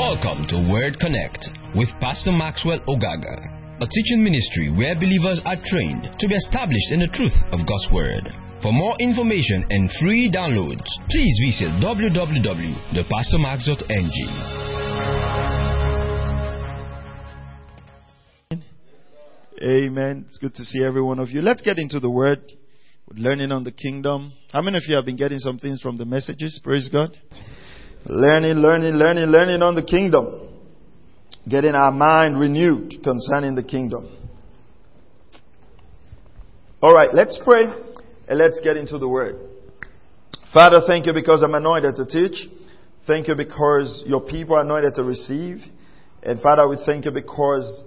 Welcome to Word Connect with Pastor Maxwell Ogaga, a teaching ministry where believers are trained to be established in the truth of God's Word. For more information and free downloads, please visit www.thepastormax.ng. Amen. It's good to see every one of you. Let's get into the Word. Learning on the kingdom. How many of you have been getting some things from the messages? Praise God. Learning, learning, learning, learning on the kingdom. Getting our mind renewed concerning the kingdom. All right, let's pray and let's get into the word. Father, thank you because I'm anointed to teach. Thank you because your people are anointed to receive. And Father, we thank you because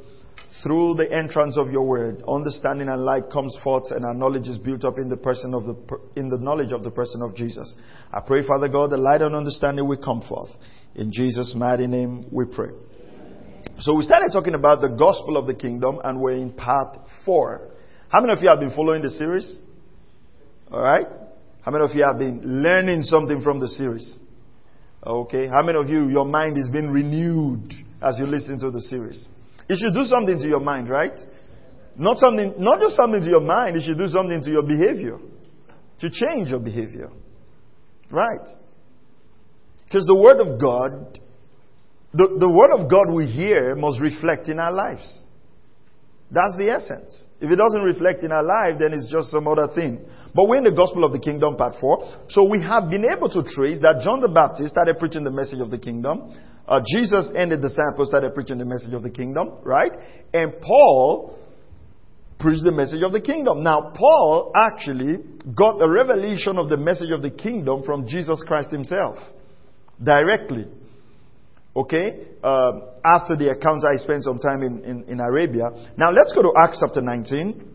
through the entrance of your word, understanding and light comes forth, and our knowledge is built up in the person of the in the knowledge of the person of Jesus. I pray, Father God, the light and understanding will come forth. In Jesus' mighty name, we pray. So we started talking about the gospel of the kingdom, and we're in part four. How many of you have been following the series? All right. How many of you have been learning something from the series? Okay. How many of you, your mind is being renewed as you listen to the series? It should do something to your mind, right? Not something, not just something to your mind, it should do something to your behavior. To change your behavior. Right? Because the Word of God, the, the Word of God we hear must reflect in our lives. That's the essence. If it doesn't reflect in our life, then it's just some other thing. But we're in the Gospel of the Kingdom, part 4. So we have been able to trace that John the Baptist started preaching the message of the kingdom. Uh, Jesus ended the disciples started preaching the message of the kingdom, right? And Paul preached the message of the kingdom. Now, Paul actually got a revelation of the message of the kingdom from Jesus Christ himself, directly. Okay? Uh, after the encounter, I spent some time in, in, in Arabia. Now, let's go to Acts chapter 19.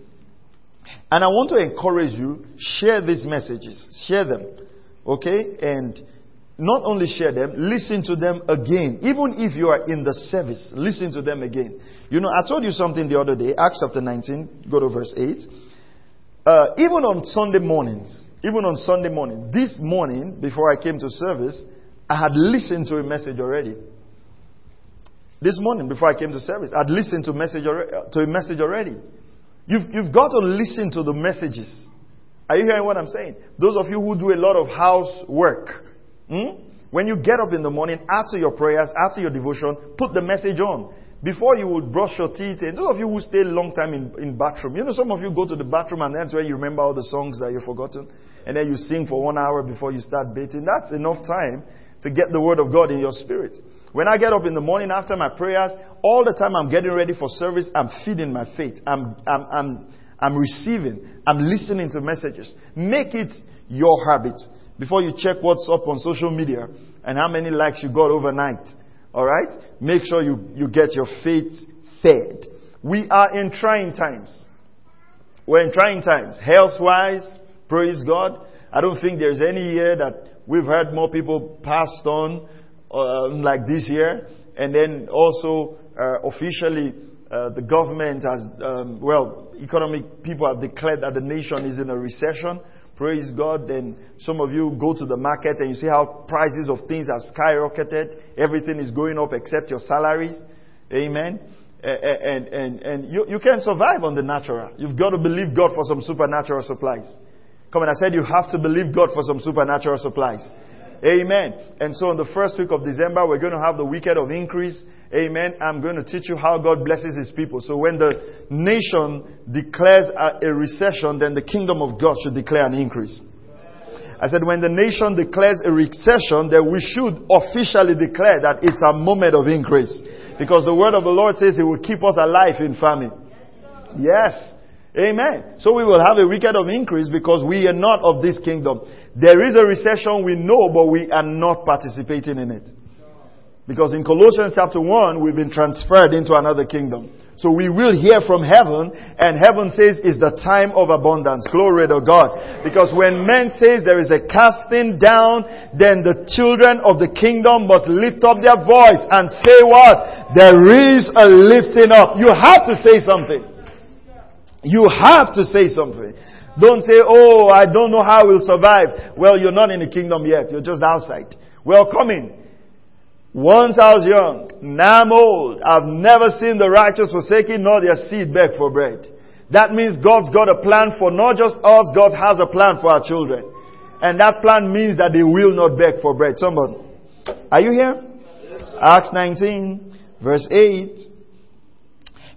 And I want to encourage you, share these messages. Share them. Okay? And not only share them, listen to them again. Even if you are in the service, listen to them again. You know, I told you something the other day, Acts chapter 19, go to verse 8. Uh, even on Sunday mornings, even on Sunday morning, this morning, before I came to service, I had listened to a message already. This morning, before I came to service, I'd listened to, message already, to a message already. You've, you've got to listen to the messages. Are you hearing what I'm saying? Those of you who do a lot of housework, Hmm? When you get up in the morning, after your prayers, after your devotion, put the message on. Before you would brush your teeth, and those of you who stay a long time in, in bathroom, you know, some of you go to the bathroom and that's where you remember all the songs that you've forgotten. And then you sing for one hour before you start bathing. That's enough time to get the word of God in your spirit. When I get up in the morning after my prayers, all the time I'm getting ready for service, I'm feeding my faith. I'm, I'm, I'm, I'm receiving. I'm listening to messages. Make it your habit before you check what's up on social media and how many likes you got overnight. Alright? Make sure you, you get your faith fed. We are in trying times. We're in trying times. Health wise, praise God. I don't think there's any year that we've had more people passed on uh, like this year. And then also, uh, officially, uh, the government has, um, well, economic people have declared that the nation is in a recession. Praise God. Then some of you go to the market and you see how prices of things have skyrocketed. Everything is going up except your salaries. Amen. And, and, and you, you can't survive on the natural. You've got to believe God for some supernatural supplies. Come on, I said you have to believe God for some supernatural supplies. Amen. And so in the first week of December, we're going to have the weekend of increase. Amen. I'm going to teach you how God blesses His people. So when the nation declares a, a recession, then the kingdom of God should declare an increase. I said, when the nation declares a recession, then we should officially declare that it's a moment of increase. Because the word of the Lord says He will keep us alive in famine. Yes. Amen. So we will have a weekend of increase because we are not of this kingdom. There is a recession we know, but we are not participating in it. Because in Colossians chapter 1, we've been transferred into another kingdom. So we will hear from heaven, and heaven says it's the time of abundance. Glory to God. Because when men says there is a casting down, then the children of the kingdom must lift up their voice and say what? There is a lifting up. You have to say something. You have to say something. Don't say, oh, I don't know how we'll survive. Well, you're not in the kingdom yet. You're just outside. Well, come in. Once I was young, now I'm old. I've never seen the righteous forsaken nor their seed beg for bread. That means God's got a plan for not just us, God has a plan for our children. And that plan means that they will not beg for bread. Somebody. Are you here? Acts 19, verse 8.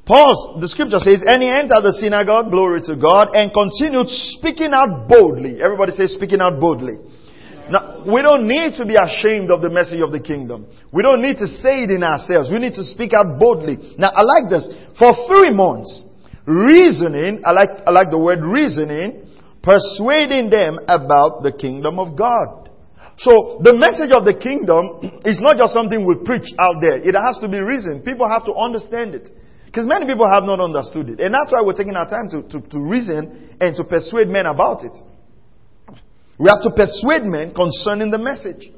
Paul, the scripture says, and he entered the synagogue, glory to God, and continued speaking out boldly. Everybody say speaking out boldly. Now, we don't need to be ashamed of the message of the kingdom. We don't need to say it in ourselves. We need to speak out boldly. Now, I like this. For three months, reasoning, I like, I like the word reasoning, persuading them about the kingdom of God. So the message of the kingdom is not just something we preach out there. It has to be reasoned. People have to understand it. Because many people have not understood it. And that's why we're taking our time to, to, to reason and to persuade men about it. We have to persuade men concerning the message.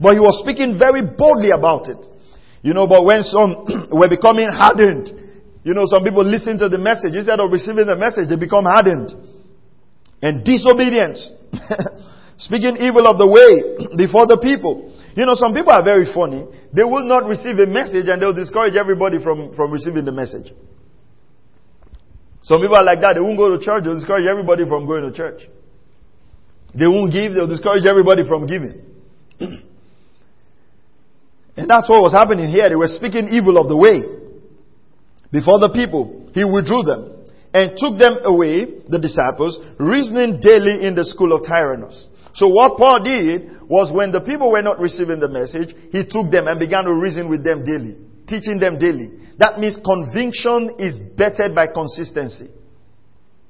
But he was speaking very boldly about it. You know, but when some were becoming hardened, you know, some people listen to the message. Instead of receiving the message, they become hardened and disobedient. Speaking evil of the way before the people. You know, some people are very funny. They will not receive a message and they'll discourage everybody from, from receiving the message. Some people are like that. They won't go to church. They'll discourage everybody from going to church. They won't give. They'll discourage everybody from giving. and that's what was happening here. They were speaking evil of the way before the people. He withdrew them and took them away, the disciples, reasoning daily in the school of Tyrannus. So what Paul did was when the people were not receiving the message, he took them and began to reason with them daily, teaching them daily. That means conviction is bettered by consistency.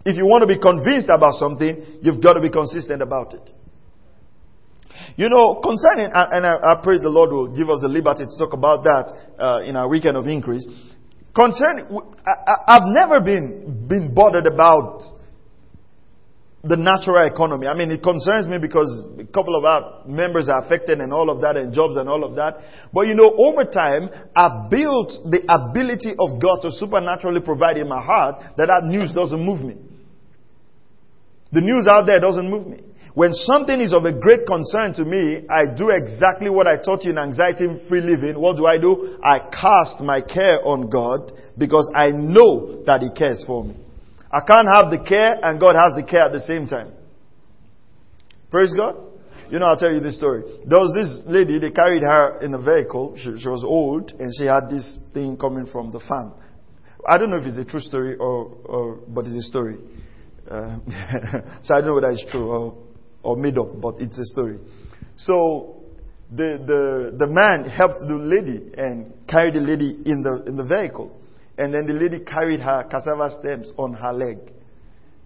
If you want to be convinced about something, you've got to be consistent about it. You know, concerning, and I, I pray the Lord will give us the liberty to talk about that uh, in our weekend of increase. Concerning, I, have never been, been bothered about the natural economy. I mean, it concerns me because a couple of our members are affected and all of that and jobs and all of that. But you know, over time, I've built the ability of God to supernaturally provide in my heart that that news doesn't move me. The news out there doesn't move me. When something is of a great concern to me, I do exactly what I taught you in anxiety free living. What do I do? I cast my care on God because I know that He cares for me. I can't have the care and God has the care at the same time. Praise God. You know, I'll tell you this story. There was this lady, they carried her in a vehicle. She, she was old and she had this thing coming from the farm. I don't know if it's a true story or, or but it's a story. Uh, so I don't know whether it's true or, or made up, but it's a story. So the, the, the man helped the lady and carried the lady in the, in the vehicle. And then the lady carried her cassava stems on her leg.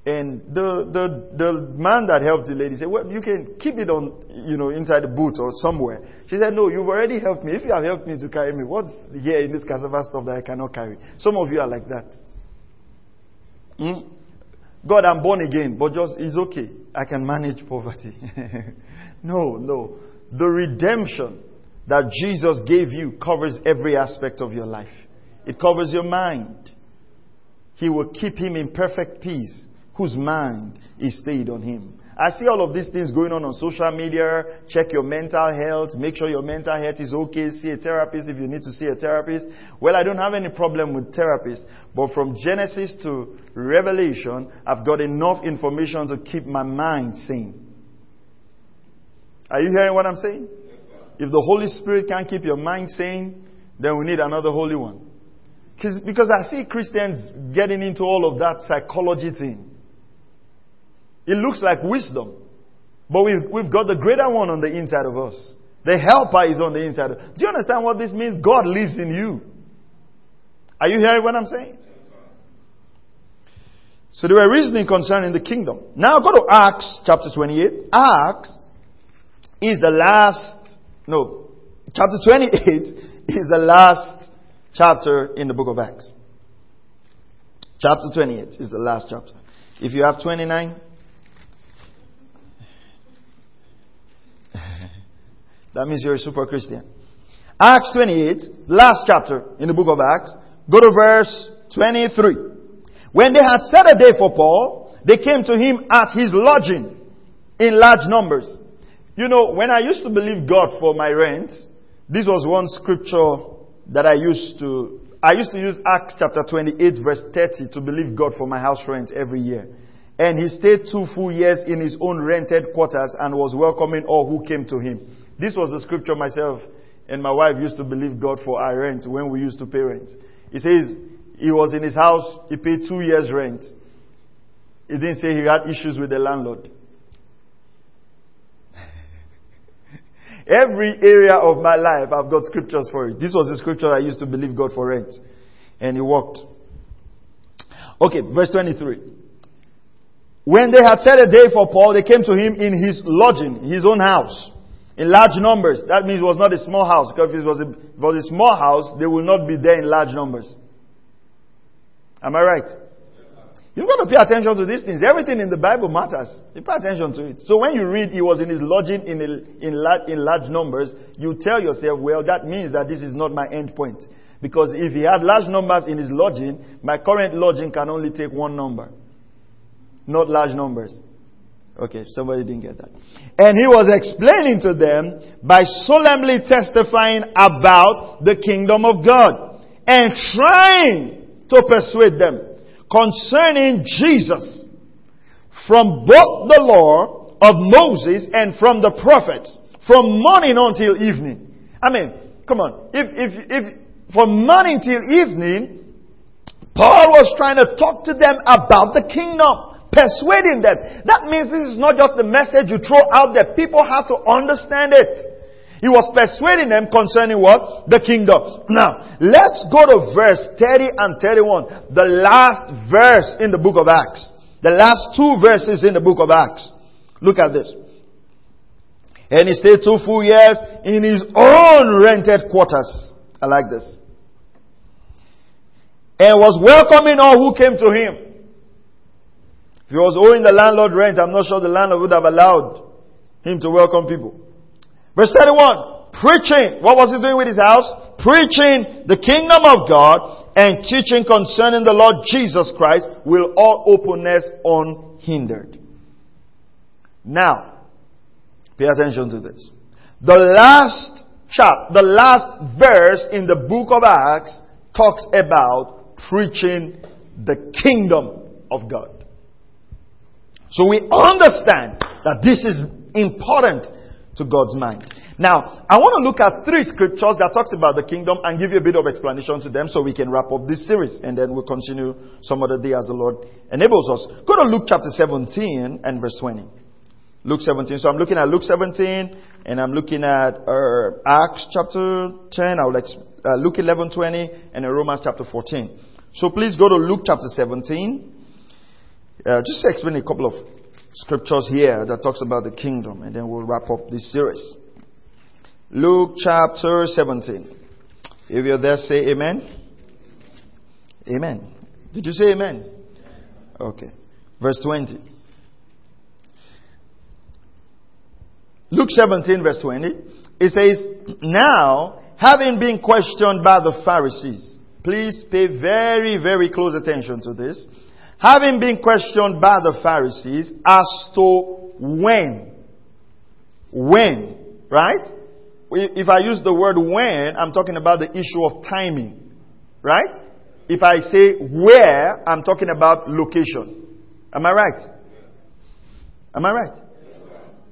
And the, the, the man that helped the lady said, well, you can keep it on, you know, inside the boot or somewhere. She said, no, you've already helped me. If you have helped me to carry me, what's here in this cassava stuff that I cannot carry? Some of you are like that. Hmm? God, I'm born again, but just, it's okay. I can manage poverty. no, no. The redemption that Jesus gave you covers every aspect of your life. It covers your mind. He will keep him in perfect peace, whose mind is stayed on him. I see all of these things going on on social media. Check your mental health. Make sure your mental health is okay. See a therapist if you need to see a therapist. Well, I don't have any problem with therapists, but from Genesis to Revelation, I've got enough information to keep my mind sane. Are you hearing what I'm saying? If the Holy Spirit can't keep your mind sane, then we need another Holy One. Because I see Christians getting into all of that psychology thing. It looks like wisdom. But we've, we've got the greater one on the inside of us. The helper is on the inside. Do you understand what this means? God lives in you. Are you hearing what I'm saying? So they were reasoning concerning the kingdom. Now go to Acts chapter 28. Acts is the last, no, chapter 28 is the last chapter in the book of Acts. Chapter 28 is the last chapter. If you have 29, that means you're a super Christian. Acts 28, last chapter in the book of Acts, go to verse 23. When they had set a day for Paul, they came to him at his lodging in large numbers. You know, when I used to believe God for my rent, This was one scripture that I used to, I used to use Acts chapter 28 verse 30 to believe God for my house rent every year. And he stayed two full years in his own rented quarters and was welcoming all who came to him. This was the scripture myself and my wife used to believe God for our rent when we used to pay rent. He says he was in his house, he paid two years rent. He didn't say he had issues with the landlord. Every area of my life, I've got scriptures for it. This was the scripture I used to believe God for rent. And he walked. Okay, verse 23. When they had set a day for Paul, they came to him in his lodging, his own house, in large numbers. That means it was not a small house, because if it was a, it was a small house, they will not be there in large numbers. Am I right? You've got to pay attention to these things. Everything in the Bible matters. You pay attention to it. So when you read he was in his lodging in, a, in, in large numbers, you tell yourself, well, that means that this is not my end point. Because if he had large numbers in his lodging, my current lodging can only take one number. Not large numbers. Okay, somebody didn't get that. And he was explaining to them by solemnly testifying about the kingdom of God and trying to persuade them concerning Jesus from both the law of Moses and from the prophets from morning until evening. I mean, come on. If, if, if from morning till evening, Paul was trying to talk to them about the kingdom, persuading them. That means this is not just the message you throw out there. People have to understand it. He was persuading them concerning what? The kingdom. Now, let's go to verse 30 and 31. The last verse in the book of Acts. The last two verses in the book of Acts. Look at this. And he stayed two full years in his own rented quarters. I like this. And was welcoming all who came to him. If he was owing the landlord rent, I'm not sure the landlord would have allowed him to welcome people. Verse 31. Preaching. What was he doing with his house? Preaching the kingdom of God and teaching concerning the Lord Jesus Christ will all openness unhindered. Now, pay attention to this. The last chapter, the last verse in the book of Acts talks about preaching the kingdom of God. So we understand that this is important to God's mind. Now, I want to look at three scriptures that talks about the kingdom and give you a bit of explanation to them so we can wrap up this series and then we'll continue some other day as the Lord enables us. Go to Luke chapter 17 and verse 20. Luke 17. So I'm looking at Luke 17 and I'm looking at uh, Acts chapter 10. I will ex- uh, Luke 11, 20 and Romans chapter 14. So please go to Luke chapter 17. Uh, just explain a couple of scriptures here that talks about the kingdom, and then we'll wrap up this series. Luke chapter 17. If you're there, say amen. Amen. Did you say amen? Okay. Verse 20. Luke 17, verse 20. It says, Now, having been questioned by the Pharisees, please pay very, very close attention to this having been questioned by the Pharisees as to when. When, right? If I use the word when, I'm talking about the issue of timing, right? If I say where, I'm talking about location. Am I right? Am I right?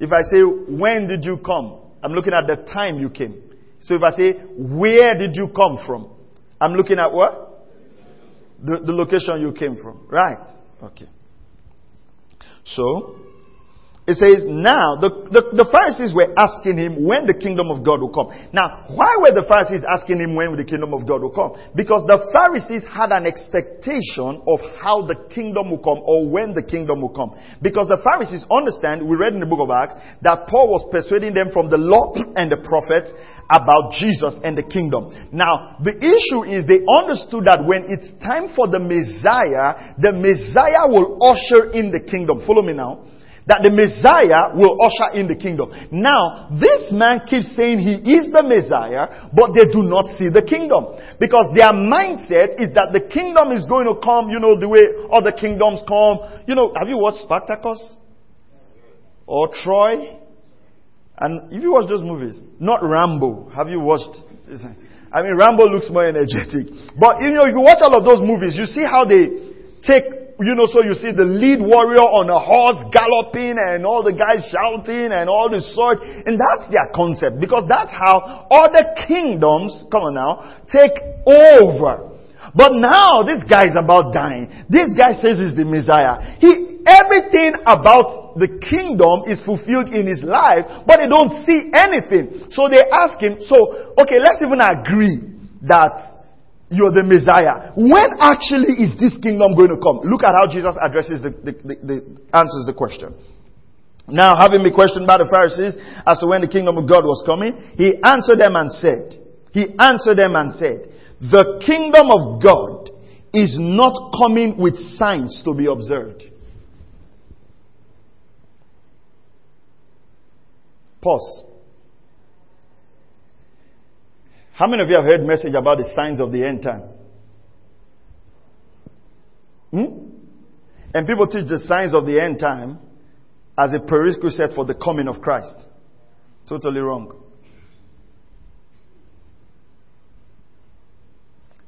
If I say when did you come, I'm looking at the time you came. So if I say where did you come from, I'm looking at what? The, the location you came from. Right. Okay. So, it says, now, the, the, the, Pharisees were asking him when the kingdom of God will come. Now, why were the Pharisees asking him when the kingdom of God will come? Because the Pharisees had an expectation of how the kingdom will come or when the kingdom will come. Because the Pharisees understand, we read in the book of Acts, that Paul was persuading them from the law and the prophets about Jesus and the kingdom. Now, the issue is they understood that when it's time for the Messiah, the Messiah will usher in the kingdom. Follow me now that the Messiah will usher in the kingdom. Now, this man keeps saying he is the Messiah, but they do not see the kingdom. Because their mindset is that the kingdom is going to come, you know, the way other kingdoms come. You know, have you watched Spartacus? Or Troy? And if you watch those movies, not Rambo, have you watched? I mean, Rambo looks more energetic. But you know, if you watch all of those movies, you see how they take, you know, so you see the lead warrior on a horse galloping and all the guys shouting and all the sword. And that's their concept because that's how other kingdoms, come on now, take over. But now this guy is about dying. This guy says he's the Messiah. He, everything about the kingdom is fulfilled in his life, but they don't see anything. So they ask him, so, okay, let's even agree that you're the Messiah. When actually is this kingdom going to come? Look at how Jesus addresses the, the, the, the answers the question. Now, having been questioned by the Pharisees as to when the kingdom of God was coming, he answered them and said, he answered them and said, the kingdom of God is not coming with signs to be observed. Pause. How many of you have heard message about the signs of the end time? Hmm? And people teach the signs of the end time as a prerequisite for the coming of Christ. Totally wrong.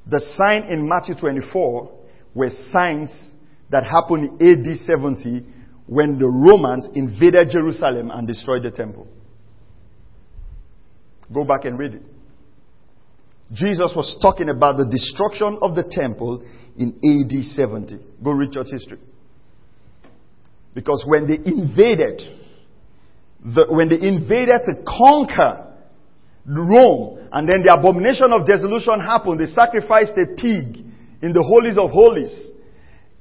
The sign in Matthew 24 were signs that happened in AD 70 when the Romans invaded Jerusalem and destroyed the temple. Go back and read it. Jesus was talking about the destruction of the temple in AD 70. Go read church history. Because when they invaded, the, when they invaded to conquer Rome, and then the abomination of dissolution happened. They sacrificed a pig in the holies of holies.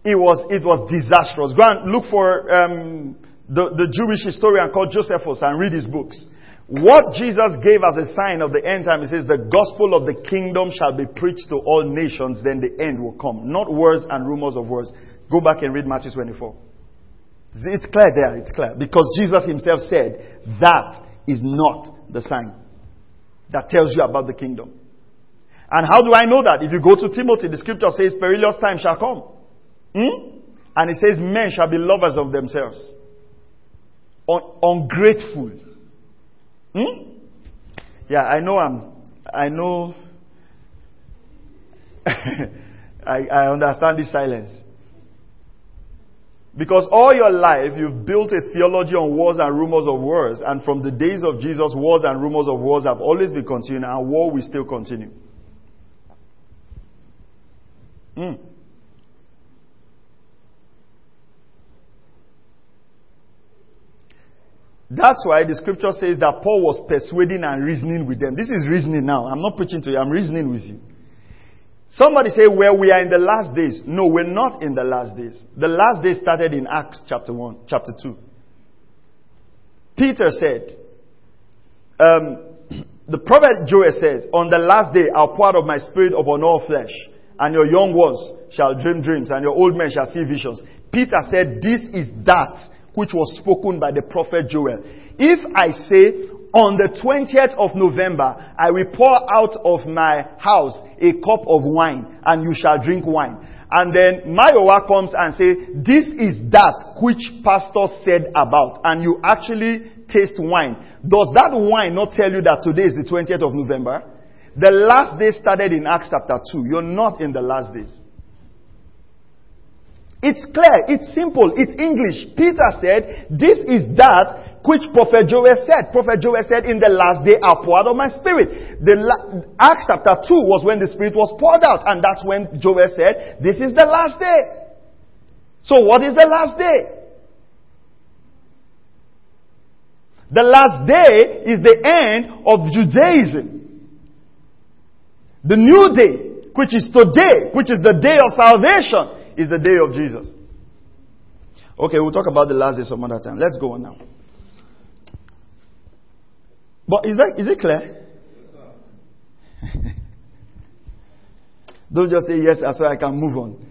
It was, it was disastrous. Go and look for um, the, the Jewish historian called Josephus and read his books. What Jesus gave as a sign of the end time, he says, the gospel of the kingdom shall be preached to all nations, then the end will come. Not words and rumors of words. Go back and read Matthew 24. It's clear there, it's clear. Because Jesus himself said, that is not the sign that tells you about the kingdom. And how do I know that? If you go to Timothy, the scripture says perilous time shall come. Hmm? And it says men shall be lovers of themselves. Un- ungrateful. Hmm? Yeah, I know I'm, I know, I, I understand this silence. Because all your life you've built a theology on wars and rumors of wars, and from the days of Jesus, wars and rumors of wars have always been continuing, and war will still continue. Mm. That's why the scripture says that Paul was persuading and reasoning with them. This is reasoning now. I'm not preaching to you, I'm reasoning with you. Somebody say, well, we are in the last days. No, we're not in the last days. The last days started in Acts chapter 1, chapter 2. Peter said, um, the prophet Joel says, on the last day I'll pour out of my spirit upon all flesh, and your young ones shall dream dreams, and your old men shall see visions. Peter said, this is that which was spoken by the prophet Joel. If I say, on the 20th of November, I will pour out of my house a cup of wine and you shall drink wine. And then Mayowa comes and say, this is that which pastor said about. And you actually taste wine. Does that wine not tell you that today is the 20th of November? The last day started in Acts chapter 2. You're not in the last days. It's clear. It's simple. It's English. Peter said, this is that which Prophet Joel said. Prophet Joel said, in the last day I'll pour out of my spirit. The la- Acts chapter 2 was when the spirit was poured out. And that's when Joel said, this is the last day. So what is the last day? The last day is the end of Judaism. The new day, which is today, which is the day of salvation is the day of Jesus. Okay, we'll talk about the last day some other time. Let's go on now. But is that is it clear? Don't just say yes so I can move on.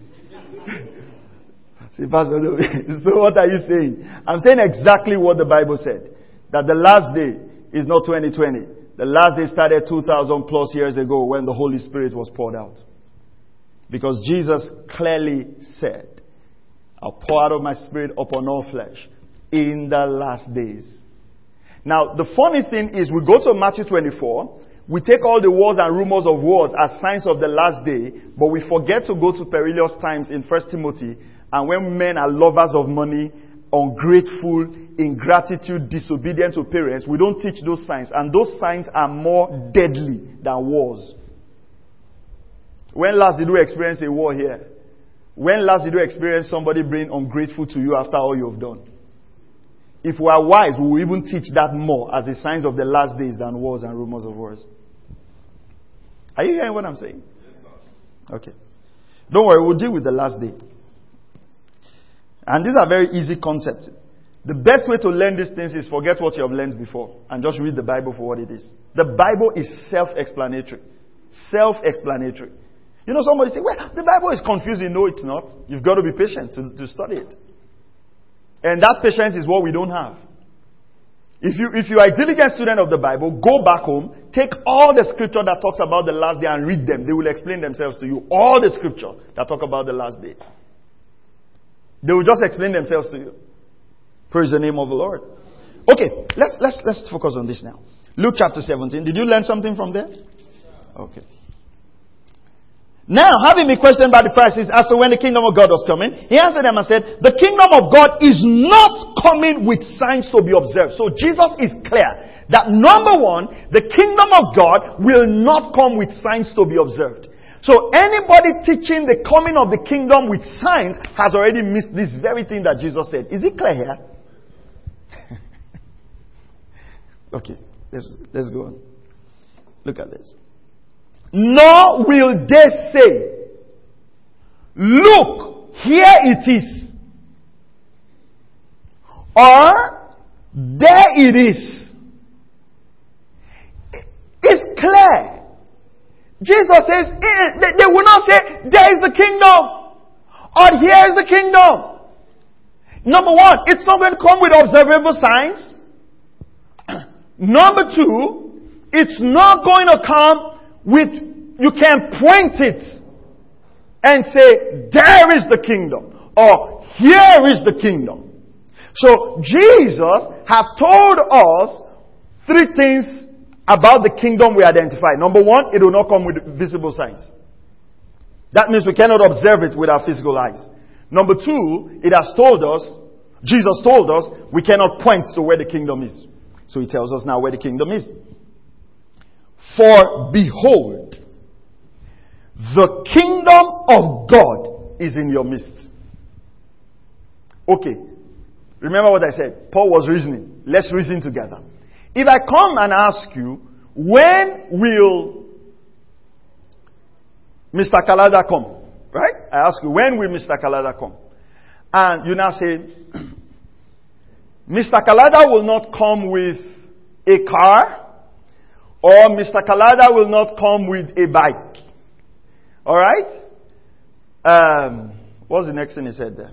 say, Pastor, so what are you saying? I'm saying exactly what the Bible said. That the last day is not 2020. The last day started 2000 plus years ago when the Holy Spirit was poured out. Because Jesus clearly said, I'll pour out of my spirit upon all flesh in the last days. Now, the funny thing is we go to Matthew 24, we take all the wars and rumors of wars as signs of the last day, but we forget to go to perilous times in 1 Timothy, and when men are lovers of money, ungrateful, ingratitude, disobedient to parents, we don't teach those signs, and those signs are more deadly than wars. When last did we experience a war here? When last did you experience somebody being ungrateful to you after all you have done? If we are wise, we will even teach that more as a signs of the last days than wars and rumors of wars. Are you hearing what I'm saying? Okay. Don't worry, we'll deal with the last day. And these are very easy concepts. The best way to learn these things is forget what you have learned before and just read the Bible for what it is. The Bible is self-explanatory. Self-explanatory. You know, somebody say, well, the Bible is confusing. No, it's not. You've got to be patient to, to study it. And that patience is what we don't have. If you, if you are a diligent student of the Bible, go back home, take all the scripture that talks about the last day and read them. They will explain themselves to you. All the scripture that talk about the last day. They will just explain themselves to you. Praise the name of the Lord. Okay, let's, let's, let's focus on this now. Luke chapter 17. Did you learn something from there? Okay. Now, having been questioned by the Pharisees as to when the kingdom of God was coming, he answered them and said, The kingdom of God is not coming with signs to be observed. So Jesus is clear that number one, the kingdom of God will not come with signs to be observed. So anybody teaching the coming of the kingdom with signs has already missed this very thing that Jesus said. Is it clear here? okay, let's, let's go on. Look at this nor will they say, Look, here it is. Or, there it is. It's clear. Jesus says, eh, they will not say, there is the kingdom. Or here is the kingdom. Number one, it's not going to come with observable signs. Number two, it's not going to come with, you can point it and say, there is the kingdom, or here is the kingdom. So Jesus have told us three things about the kingdom we identify. Number one, it will not come with visible signs. That means we cannot observe it with our physical eyes. Number two, it has told us, Jesus told us, we cannot point to where the kingdom is. So he tells us now where the kingdom is. For behold, the kingdom of God is in your midst. Okay. Remember what I said? Paul was reasoning. Let's reason together. If I come and ask you, when will Mr. Kalada come? Right? I ask you, when will Mr. Kalada come? And you now say, Mr. Kalada will not come with a car or Mr. Kalada will not come with a bike. Alright? Um, what's the next thing he said there?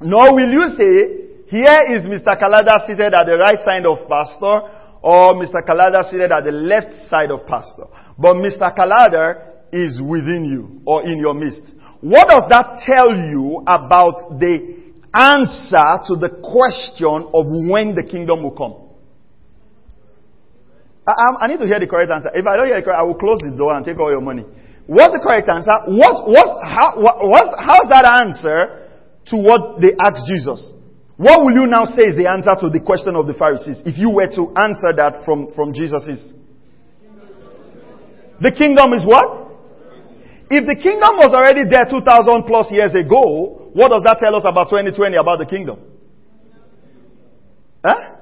Nor will you say, here is Mr. Kalada seated at the right side of pastor, or Mr. Kalada seated at the left side of pastor. But Mr. Kalada is within you, or in your midst. What does that tell you about the answer to the question of when the kingdom will come? I, I, need to hear the correct answer. If I don't hear the correct, I will close the door and take all your money. What's the correct answer? What, what, how, what, what, how's that answer to what they asked Jesus? What will you now say is the answer to the question of the Pharisees if you were to answer that from, from Jesus' The kingdom is what? If the kingdom was already there 2000 plus years ago, what does that tell us about 2020 about the kingdom? Huh?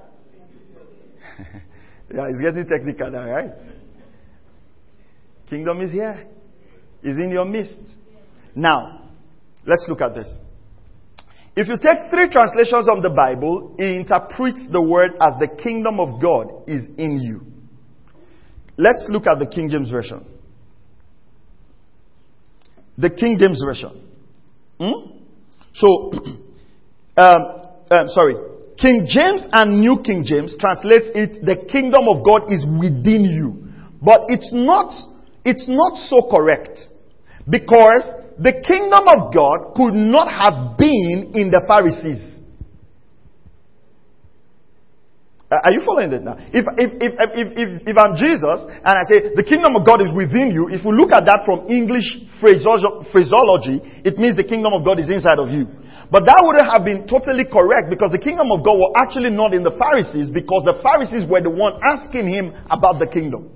Yeah, it's getting technical now, right? Kingdom is here. Is in your midst. Now, let's look at this. If you take three translations of the Bible, it interprets the word as the kingdom of God is in you. Let's look at the King James Version. The King James Version. Hmm? So, um, um, sorry, King James and New King James translates it, the kingdom of God is within you. But it's not, it's not so correct. Because the kingdom of God could not have been in the Pharisees. Are you following that now? If, if, if, if, if, if I'm Jesus and I say the kingdom of God is within you, if we look at that from English phraseology, it means the kingdom of God is inside of you. But that wouldn't have been totally correct because the kingdom of God were actually not in the Pharisees because the Pharisees were the one asking him about the kingdom.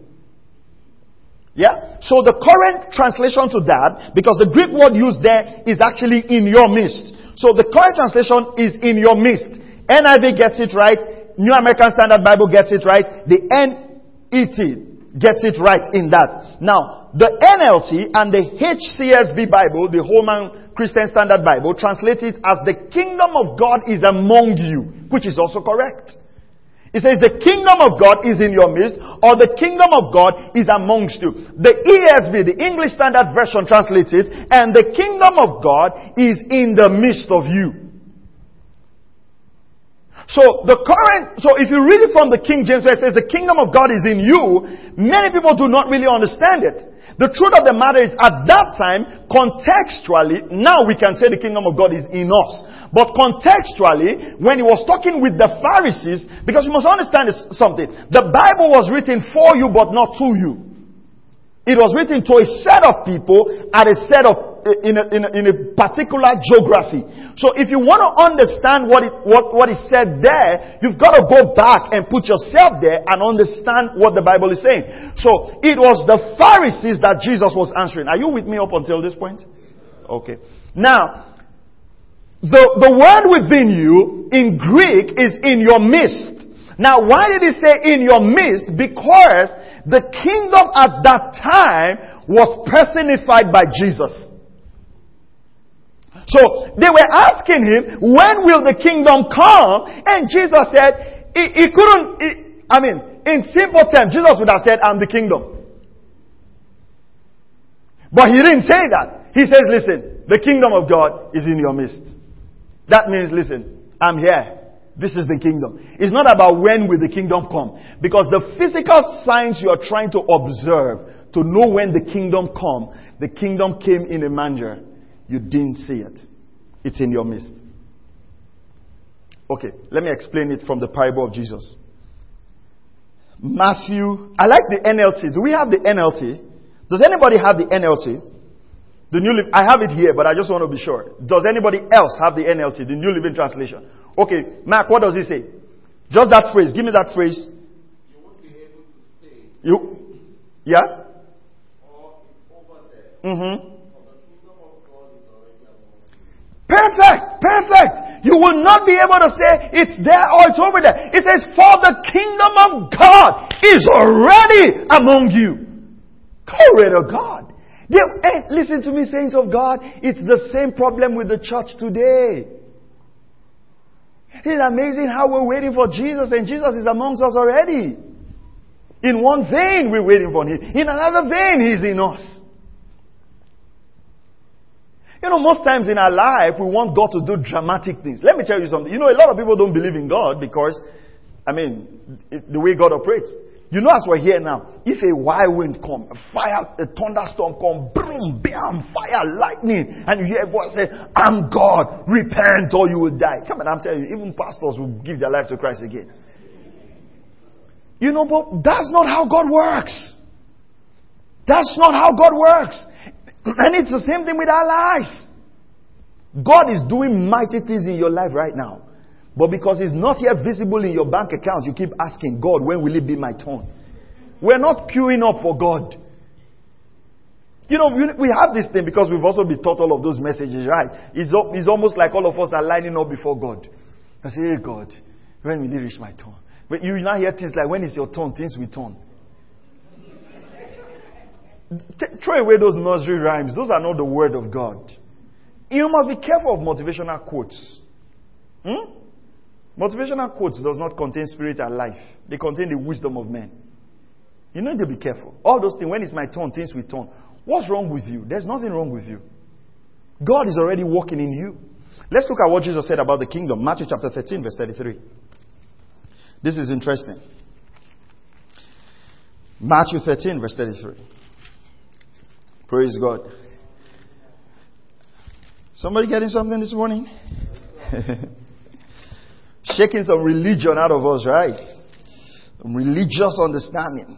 Yeah? So the current translation to that, because the Greek word used there is actually in your midst. So the current translation is in your midst. NIV gets it right. New American Standard Bible gets it right. The NET gets it right in that. Now, the NLT and the HCSB Bible, the Holman Christian Standard Bible, translate it as the kingdom of God is among you, which is also correct. It says the kingdom of God is in your midst or the kingdom of God is amongst you. The ESV, the English Standard Version translates it and the kingdom of God is in the midst of you. So the current, so if you read it from the King James where it says the kingdom of God is in you, many people do not really understand it. The truth of the matter is at that time, contextually, now we can say the kingdom of God is in us. But contextually, when he was talking with the Pharisees, because you must understand something, the Bible was written for you but not to you. It was written to a set of people at a set of in a, in a, in a particular geography. So if you want to understand what it, what, what is said there, you've got to go back and put yourself there and understand what the Bible is saying. So it was the Pharisees that Jesus was answering. Are you with me up until this point? Okay. Now, the, the word within you in Greek is in your midst. Now, why did he say in your midst? Because the kingdom at that time was personified by Jesus. So they were asking him, when will the kingdom come? And Jesus said, he, he couldn't, he, I mean, in simple terms, Jesus would have said, I'm the kingdom. But he didn't say that. He says, listen, the kingdom of God is in your midst. That means, listen, I'm here. This is the kingdom. It's not about when will the kingdom come. Because the physical signs you are trying to observe to know when the kingdom come, the kingdom came in a manger. You didn't see it. It's in your midst. Okay, let me explain it from the parable of Jesus. Matthew, I like the NLT. Do we have the NLT? Does anybody have the NLT? The New, I have it here, but I just want to be sure. Does anybody else have the NLT, the New Living Translation? Okay, Mark, what does he say? Just that phrase. Give me that phrase. You won't be able to stay. You, yeah? Or it's over there. Mm-hmm. Perfect, perfect. You will not be able to say it's there or it's over there. It says, for the kingdom of God is already among you. Glory to God. They, listen to me, saints of God. It's the same problem with the church today. It's amazing how we're waiting for Jesus and Jesus is amongst us already. In one vein, we're waiting for Him. In another vein, He's in us. You know, most times in our life, we want God to do dramatic things. Let me tell you something. You know, a lot of people don't believe in God because, I mean, the way God operates. You know, as we're here now, if a wild wind come, a fire, a thunderstorm come, boom, bam, fire, lightning, and you hear a voice say, I'm God, repent or you will die. Come on, I'm telling you, even pastors will give their life to Christ again. You know, but that's not how God works. That's not how God works. And it's the same thing with our lives. God is doing mighty things in your life right now. But because it's not yet visible in your bank account, you keep asking God, when will it be my turn? We're not queuing up for God. You know, we have this thing because we've also been taught all of those messages, right? It's, it's almost like all of us are lining up before God. I say, hey God, when will it reach my turn? But you now hear things like, when is your turn? Things will turn. Throw away those nursery rhymes. Those are not the word of God. You must be careful of motivational quotes. Hmm? Motivational quotes does not contain spirit and life. They contain the wisdom of men. You need to be careful. All those things, when it's my turn, things will turn. What's wrong with you? There's nothing wrong with you. God is already working in you. Let's look at what Jesus said about the kingdom. Matthew chapter 13, verse 33. This is interesting. Matthew 13, verse 33. Praise God. Somebody getting something this morning? Shaking some religion out of us, right? religious understanding.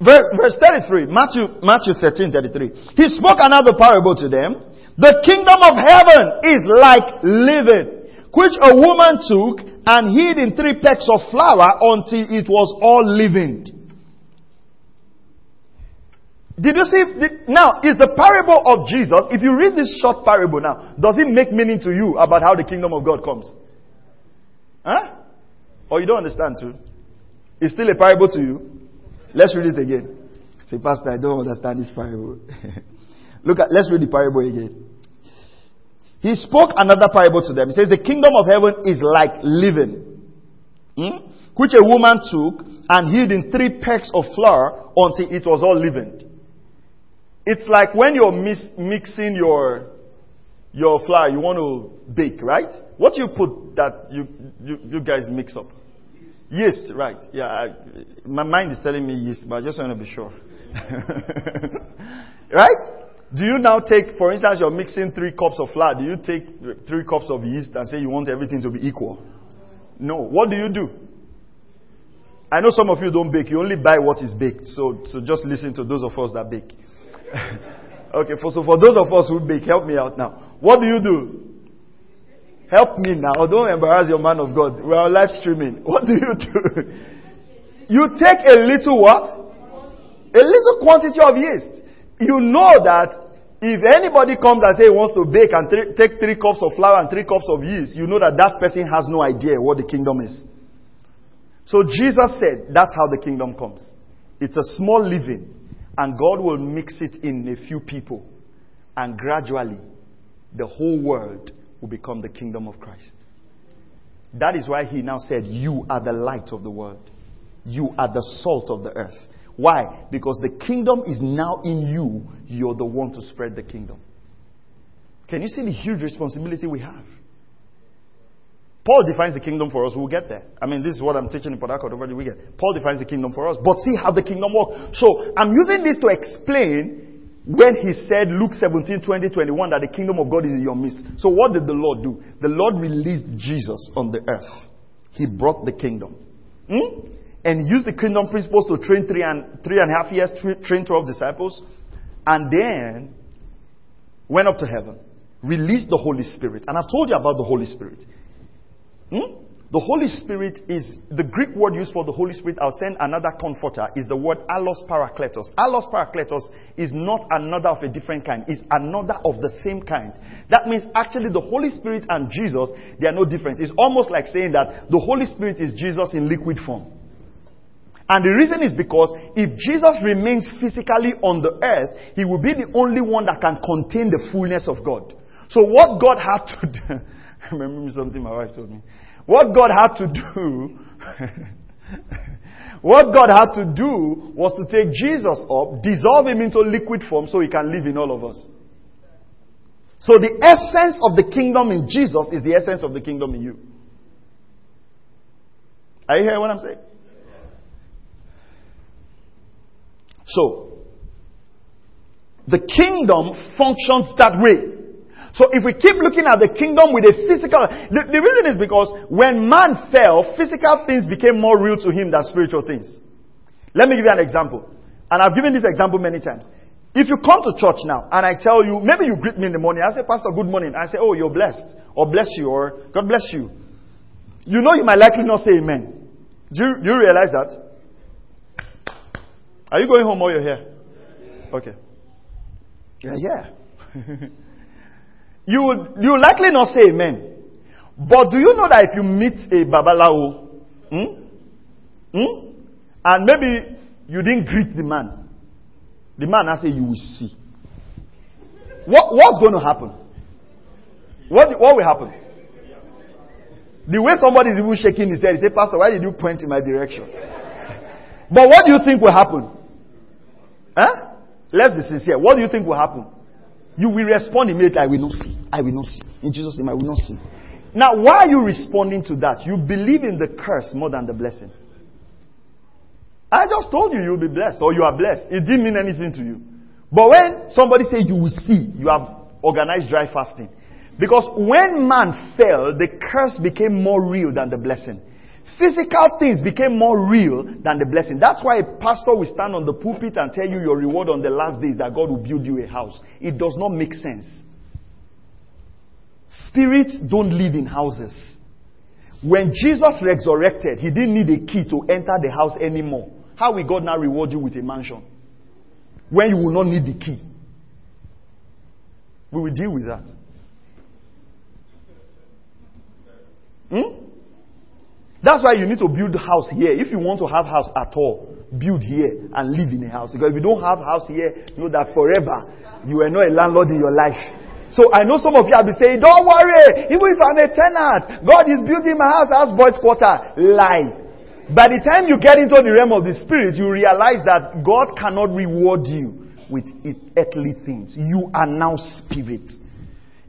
Verse 33, Matthew, Matthew 13, 33. He spoke another parable to them. The kingdom of heaven is like leaven, which a woman took and hid in three pecks of flour until it was all leavened. Did you see? Now, is the parable of Jesus, if you read this short parable now, does it make meaning to you about how the kingdom of God comes? Huh? Or you don't understand too? It's still a parable to you? Let's read it again. Say, Pastor, I don't understand this parable. Look at, let's read the parable again. He spoke another parable to them. He says, the kingdom of heaven is like leaven, hmm? which a woman took and hid in three pecks of flour until it was all leavened. It's like when you're mixing your, your flour, you want to bake, right? What you put that you, you, you guys mix up? Yeast, right. Yeah, I, my mind is telling me yeast, but I just want to be sure. right? Do you now take, for instance, you're mixing three cups of flour. Do you take three cups of yeast and say you want everything to be equal? No. What do you do? I know some of you don't bake. You only buy what is baked. So, so just listen to those of us that bake. okay, for, so for those of us who bake, help me out now. What do you do? Help me now. Oh, don't embarrass your man of God. We are live streaming. What do you do? You take a little what? A little quantity of yeast. You know that if anybody comes and say he wants to bake and th- take three cups of flour and three cups of yeast, you know that that person has no idea what the kingdom is. So Jesus said that's how the kingdom comes. It's a small leaven and God will mix it in a few people and gradually the whole world will become the kingdom of Christ. That is why he now said, You are the light of the world. You are the salt of the earth. Why? Because the kingdom is now in you. You're the one to spread the kingdom. Can you see the huge responsibility we have? Paul defines the kingdom for us. We'll get there. I mean, this is what I'm teaching in Harcourt over the weekend. Paul defines the kingdom for us. But see how the kingdom works. So I'm using this to explain when he said Luke 17, 20, 21 that the kingdom of God is in your midst. So what did the Lord do? The Lord released Jesus on the earth. He brought the kingdom. Hmm? And used the kingdom principles to train three and, three and a half years, train 12 disciples. And then went up to heaven. Released the Holy Spirit. And I've told you about the Holy Spirit. Hmm? The Holy Spirit is the Greek word used for the Holy Spirit. I'll send another comforter. Is the word allos parakletos. Allos parakletos is not another of a different kind. It's another of the same kind. That means actually the Holy Spirit and Jesus they are no different. It's almost like saying that the Holy Spirit is Jesus in liquid form. And the reason is because if Jesus remains physically on the earth, he will be the only one that can contain the fullness of God. So what God had to do, Remember something my wife told me. What God had to do, what God had to do was to take Jesus up, dissolve him into liquid form so he can live in all of us. So the essence of the kingdom in Jesus is the essence of the kingdom in you. Are you hearing what I'm saying? So, the kingdom functions that way. So if we keep looking at the kingdom with a physical, the, the reason is because when man fell, physical things became more real to him than spiritual things. Let me give you an example. And I've given this example many times. If you come to church now and I tell you, maybe you greet me in the morning, I say, Pastor, good morning. I say, oh, you're blessed. Or bless you, or God bless you. You know you might likely not say amen. Do you, do you realize that? Are you going home or you're here? Okay. Yeah, yeah. you would you would likely not say amen. But do you know that if you meet a babalawo, hmm, hmm, and maybe you didn't greet the man, the man I say you will see. What what's going to happen? What what will happen? The way somebody is even shaking his head, he say, Pastor, why did you point in my direction? but what do you think will happen? Huh? Let's be sincere. What do you think will happen? You will respond immediately, I will not see. I will not see. In Jesus' name, I will not see. Now, why are you responding to that? You believe in the curse more than the blessing. I just told you you'll be blessed or you are blessed. It didn't mean anything to you. But when somebody says you will see, you have organized dry fasting. Because when man fell, the curse became more real than the blessing. Physical things became more real than the blessing. That's why a pastor will stand on the pulpit and tell you your reward on the last days that God will build you a house. It does not make sense. Spirits don't live in houses. When Jesus resurrected, he didn't need a key to enter the house anymore. How will God now reward you with a mansion? When you will not need the key. We will deal with that. Hmm? That's why you need to build house here. If you want to have house at all, build here and live in a house. Because if you don't have house here, know that forever you are not a landlord in your life. So I know some of you have been saying, don't worry, even if I'm a tenant, God is building my house as boys quarter. Lie. By the time you get into the realm of the spirit, you realize that God cannot reward you with earthly things. You are now spirit.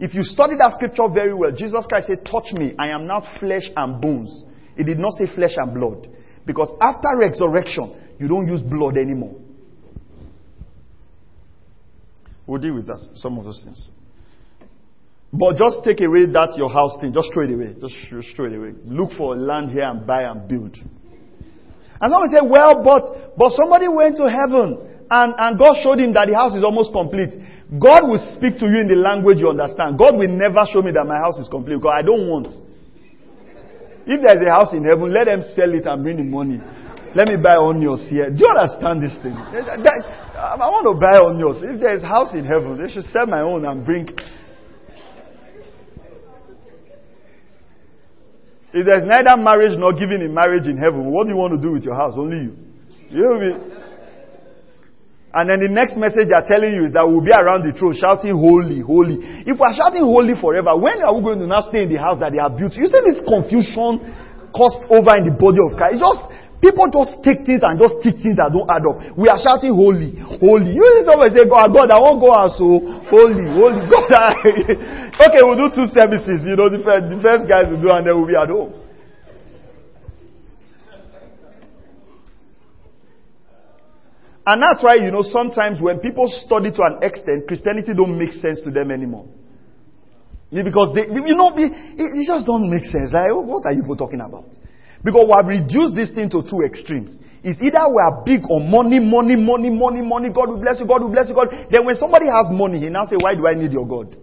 If you study that scripture very well, Jesus Christ said, touch me, I am now flesh and bones. It did not say flesh and blood. Because after resurrection, you don't use blood anymore. We'll deal with that, some of those things. But just take away that your house thing. Just throw it away. Just throw it away. Look for land here and buy and build. And someone say, well, but, but somebody went to heaven and, and God showed him that the house is almost complete. God will speak to you in the language you understand. God will never show me that my house is complete because I don't want. If there's a house in heaven, let them sell it and bring the money. Let me buy onions here. Do you understand this thing? I want to buy onions. If there's a house in heaven, they should sell my own and bring. If there's neither marriage nor giving in marriage in heaven, what do you want to do with your house? Only you. You know? And then the next message they're telling you is that we'll be around the throne shouting holy, holy. If we're shouting holy forever, when are we going to now stay in the house that they have built? You see this confusion caused over in the body of Christ. It's just, people just take things and just teach things that don't add up. We are shouting holy, holy. You see somebody say, God, God, I won't go out so oh. holy, holy. God, I... okay, we'll do two services, you know, the first, the first guys will do and then we'll be at home. And that's why, you know, sometimes when people study to an extent, Christianity don't make sense to them anymore. Because they, you know, it, just don't make sense. Like, what are you talking about? Because we have reduced this thing to two extremes. It's either we are big on money, money, money, money, money, God will bless you, God will bless you, God. Then when somebody has money, he now say, why do I need your God?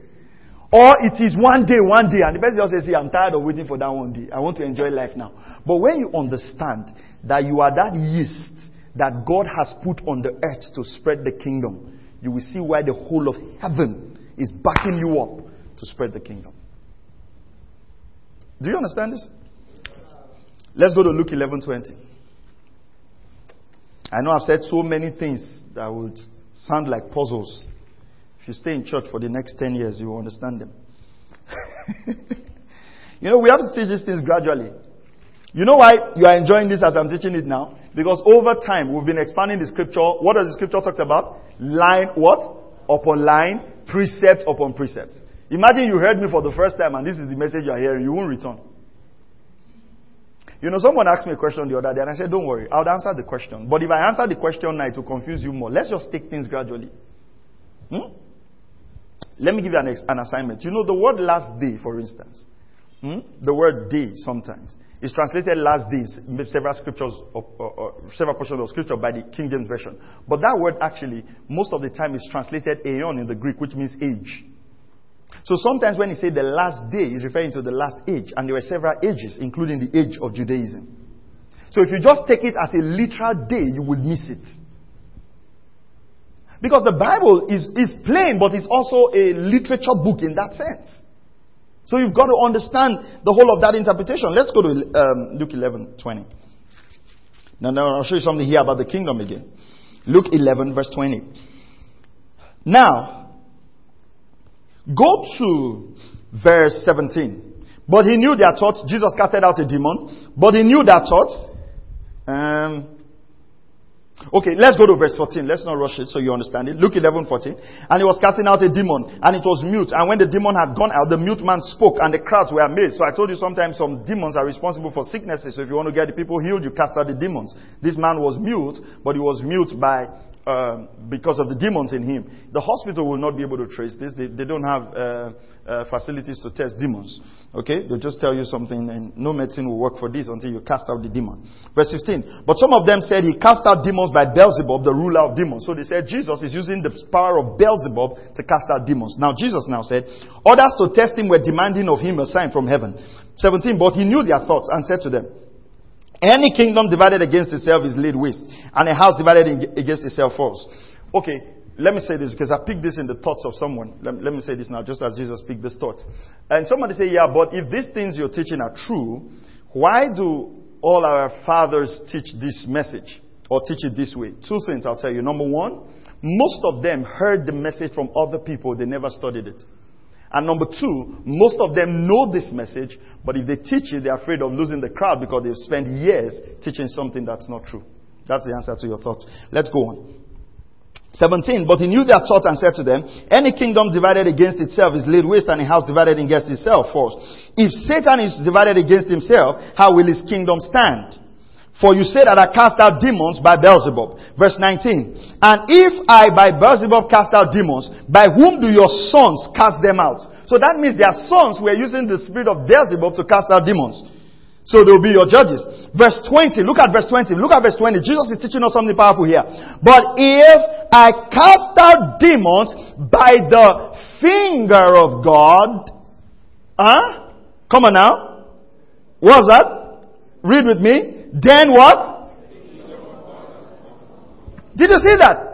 Or it is one day, one day, and the person just says, see, I'm tired of waiting for that one day. I want to enjoy life now. But when you understand that you are that yeast that God has put on the earth to spread the kingdom, you will see why the whole of heaven is backing you up to spread the kingdom. Do you understand this? Let's go to Luke 11:20. I know I've said so many things that would sound like puzzles. If you stay in church for the next 10 years, you will understand them. you know, we have to teach these things gradually. You know why you are enjoying this as I'm teaching it now? Because over time, we've been expanding the scripture. What does the scripture talk about? Line, what? Upon line, precept upon precept. Imagine you heard me for the first time and this is the message you are hearing. You won't return. You know, someone asked me a question the other day and I said, don't worry, I'll answer the question. But if I answer the question now, it will confuse you more. Let's just take things gradually. Hmm? Let me give you an, an assignment. You know, the word last day, for instance. Hmm? The word day sometimes it's translated last days, several scriptures, or, several portions of scripture by the King James Version. But that word actually, most of the time is translated aeon in the Greek, which means age. So sometimes when he say the last day, he's referring to the last age. And there were several ages, including the age of Judaism. So if you just take it as a literal day, you will miss it. Because the Bible is, is plain, but it's also a literature book in that sense. So you've got to understand the whole of that interpretation. Let's go to um, Luke 11, 20. Now, now I'll show you something here about the kingdom again. Luke 11, verse 20. Now, go to verse 17. But he knew their thoughts. Jesus casted out a demon. But he knew their thoughts. Um, Okay, let's go to verse 14. Let's not rush it so you understand it. Luke 11, 14. And he was casting out a demon and it was mute. And when the demon had gone out, the mute man spoke and the crowds were amazed. So I told you sometimes some demons are responsible for sicknesses. So if you want to get the people healed, you cast out the demons. This man was mute, but he was mute by um, because of the demons in him. The hospital will not be able to trace this. They, they don't have uh, uh, facilities to test demons. Okay? They'll just tell you something and no medicine will work for this until you cast out the demon. Verse 15. But some of them said he cast out demons by Beelzebub, the ruler of demons. So they said Jesus is using the power of Beelzebub to cast out demons. Now Jesus now said, others to test him were demanding of him a sign from heaven. 17. But he knew their thoughts and said to them, any kingdom divided against itself is laid waste, and a house divided against itself falls. Okay, let me say this because I picked this in the thoughts of someone. Let, let me say this now, just as Jesus picked this thought. And somebody say, yeah, but if these things you're teaching are true, why do all our fathers teach this message or teach it this way? Two things I'll tell you. Number one, most of them heard the message from other people, they never studied it. And number two, most of them know this message, but if they teach it, they're afraid of losing the crowd because they've spent years teaching something that's not true. That's the answer to your thoughts. Let's go on. 17. But he knew their thoughts and said to them, Any kingdom divided against itself is laid waste, and a house divided against itself falls. If Satan is divided against himself, how will his kingdom stand? For you say that I cast out demons by Beelzebub. Verse 19. And if I by Beelzebub cast out demons, by whom do your sons cast them out? So that means their sons were using the spirit of Beelzebub to cast out demons. So they will be your judges. Verse 20. Look at verse 20. Look at verse 20. Jesus is teaching us something powerful here. But if I cast out demons by the finger of God, huh? Come on now. What's that? Read with me. Then what? Did you see that?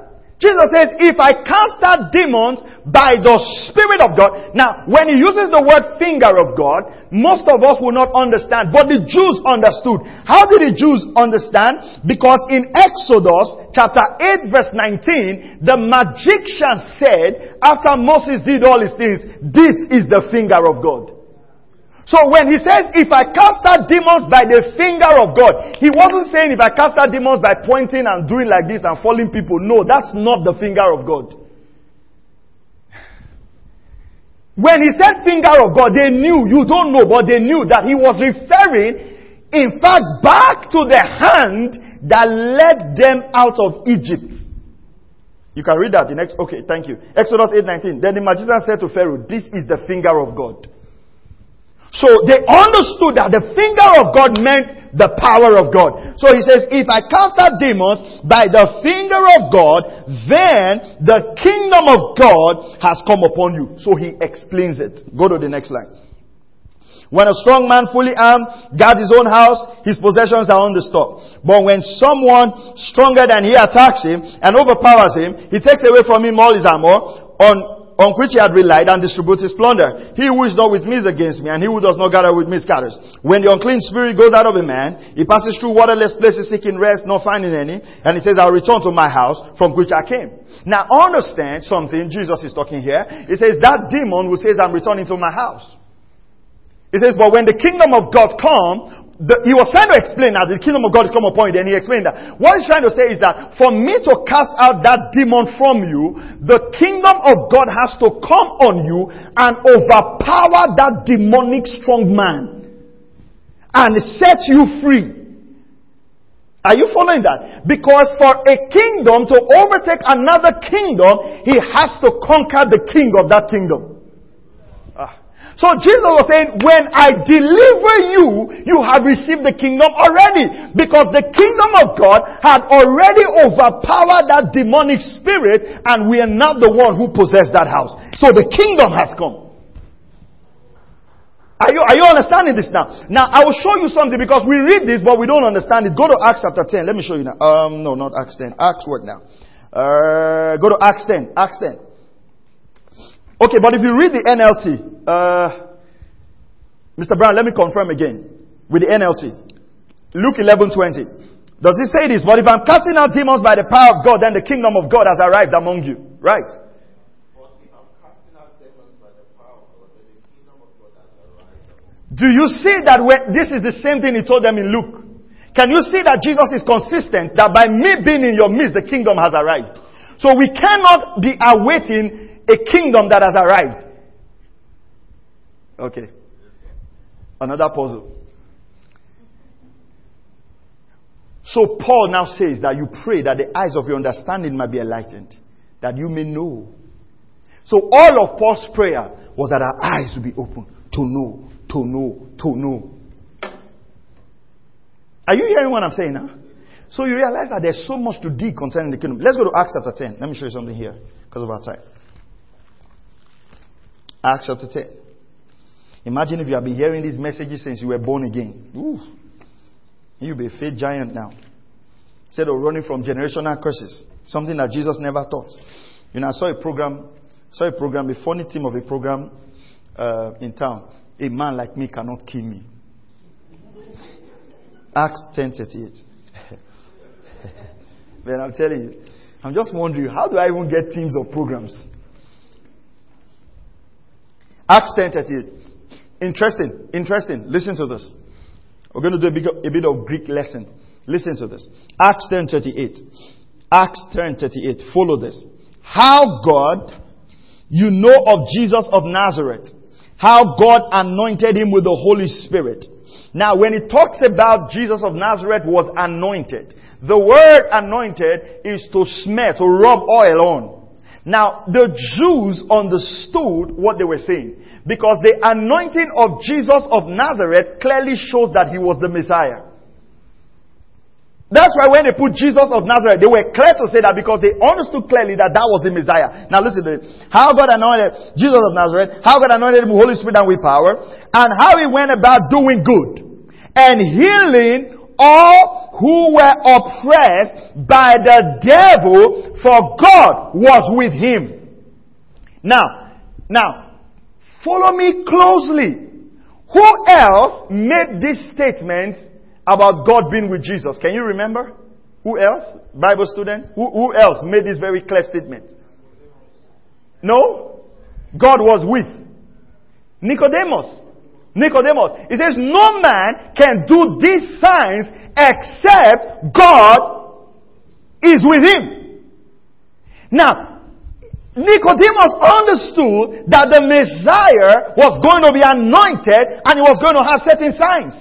Jesus says, if I cast out demons by the Spirit of God. Now, when he uses the word finger of God, most of us will not understand, but the Jews understood. How did the Jews understand? Because in Exodus chapter 8 verse 19, the magician said, after Moses did all his things, this is the finger of God. So when he says, if I cast out demons by the finger of God, he wasn't saying if I cast out demons by pointing and doing like this and falling people. No, that's not the finger of God. When he said finger of God, they knew, you don't know, but they knew that he was referring, in fact, back to the hand that led them out of Egypt. You can read that in Ex- okay, thank you. Exodus 8:19. Then the magician said to Pharaoh, "This is the finger of God." So they understood that the finger of God meant the power of God. So he says, if I cast out demons by the finger of God, then the kingdom of God has come upon you. So he explains it. Go to the next line. When a strong man fully armed guards his own house, his possessions are undisturbed. But when someone stronger than he attacks him and overpowers him, he takes away from him all his armor. On on which he had relied and distributes his plunder. He who is not with me is against me, and he who does not gather with me scatters. When the unclean spirit goes out of a man, he passes through waterless places seeking rest, not finding any, and he says, I'll return to my house from which I came. Now understand something, Jesus is talking here. He says, that demon who says, I'm returning to my house. He says, but when the kingdom of God come, the, he was trying to explain that the kingdom of God is come upon you, and he explained that. What he's trying to say is that for me to cast out that demon from you, the kingdom of God has to come on you and overpower that demonic strong man and set you free. Are you following that? Because for a kingdom to overtake another kingdom, he has to conquer the king of that kingdom. So Jesus was saying, when I deliver you, you have received the kingdom already. Because the kingdom of God had already overpowered that demonic spirit and we are not the one who possessed that house. So the kingdom has come. Are you, are you understanding this now? Now, I will show you something because we read this, but we don't understand it. Go to Acts chapter 10. Let me show you now. Um, no, not Acts 10. Acts what now? Uh, go to Acts 10. Acts 10. Okay, but if you read the NLT, uh, Mr. Brown, let me confirm again with the NLT. Luke 11:20. Does it say this? But if I'm casting out demons by the power of God, then the kingdom of God has arrived among you. Right? Do you see that when, this is the same thing he told them in Luke? Can you see that Jesus is consistent that by me being in your midst, the kingdom has arrived? So we cannot be awaiting a kingdom that has arrived. Okay. Another puzzle. So Paul now says that you pray that the eyes of your understanding might be enlightened, that you may know. So all of Paul's prayer was that our eyes would be open to know, to know, to know. Are you hearing what I'm saying now? So you realize that there's so much to dig concerning the kingdom. Let's go to Acts chapter 10. Let me show you something here because of our time. Acts chapter 10. Imagine if you have been hearing these messages since you were born again. Ooh. You'll be a faith giant now. Instead of running from generational curses, something that Jesus never taught. You know, I saw a program, saw a program, a funny theme of a program uh, in town. A man like me cannot kill me. Acts 10:38. Man, I'm telling you, I'm just wondering, how do I even get teams of programs? Acts 10:38. Interesting, interesting. Listen to this. We're going to do a bit, of, a bit of Greek lesson. Listen to this. Acts 10:38. Acts 10:38. Follow this. How God, you know of Jesus of Nazareth, how God anointed him with the Holy Spirit. Now, when it talks about Jesus of Nazareth was anointed, the word anointed is to smear, to rub oil on. Now, the Jews understood what they were saying. Because the anointing of Jesus of Nazareth clearly shows that he was the Messiah. That's why when they put Jesus of Nazareth, they were clear to say that because they understood clearly that that was the Messiah. Now listen to it. How God anointed Jesus of Nazareth, how God anointed him with Holy Spirit and with power, and how he went about doing good and healing all who were oppressed by the devil, for God was with him. Now, now, Follow me closely. Who else made this statement about God being with Jesus? Can you remember? Who else? Bible student? Who, who else made this very clear statement? No? God was with Nicodemus. Nicodemus. He says, no man can do these signs except God is with him. Now, Nicodemus understood that the Messiah was going to be anointed and he was going to have certain signs.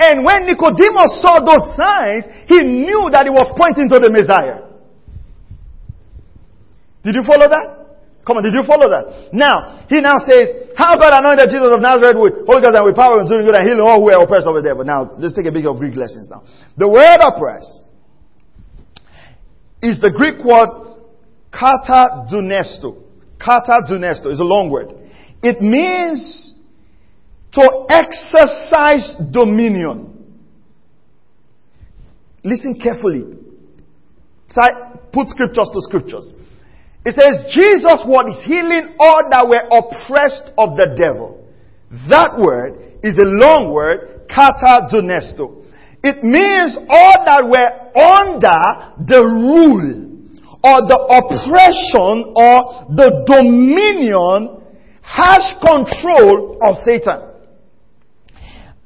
And when Nicodemus saw those signs, he knew that he was pointing to the Messiah. Did you follow that? Come on, did you follow that? Now, he now says, how God anointed Jesus of Nazareth with Holy Ghost and with power and doing good and healing all who are oppressed over there? But Now, let's take a bit of Greek lessons now. The word oppressed is the Greek word Kata dunesto. Kata dunesto is a long word. It means to exercise dominion. Listen carefully. Put scriptures to scriptures. It says Jesus was healing all that were oppressed of the devil. That word is a long word, kata dunesto. It means all that were under the rule or the oppression or the dominion has control of Satan.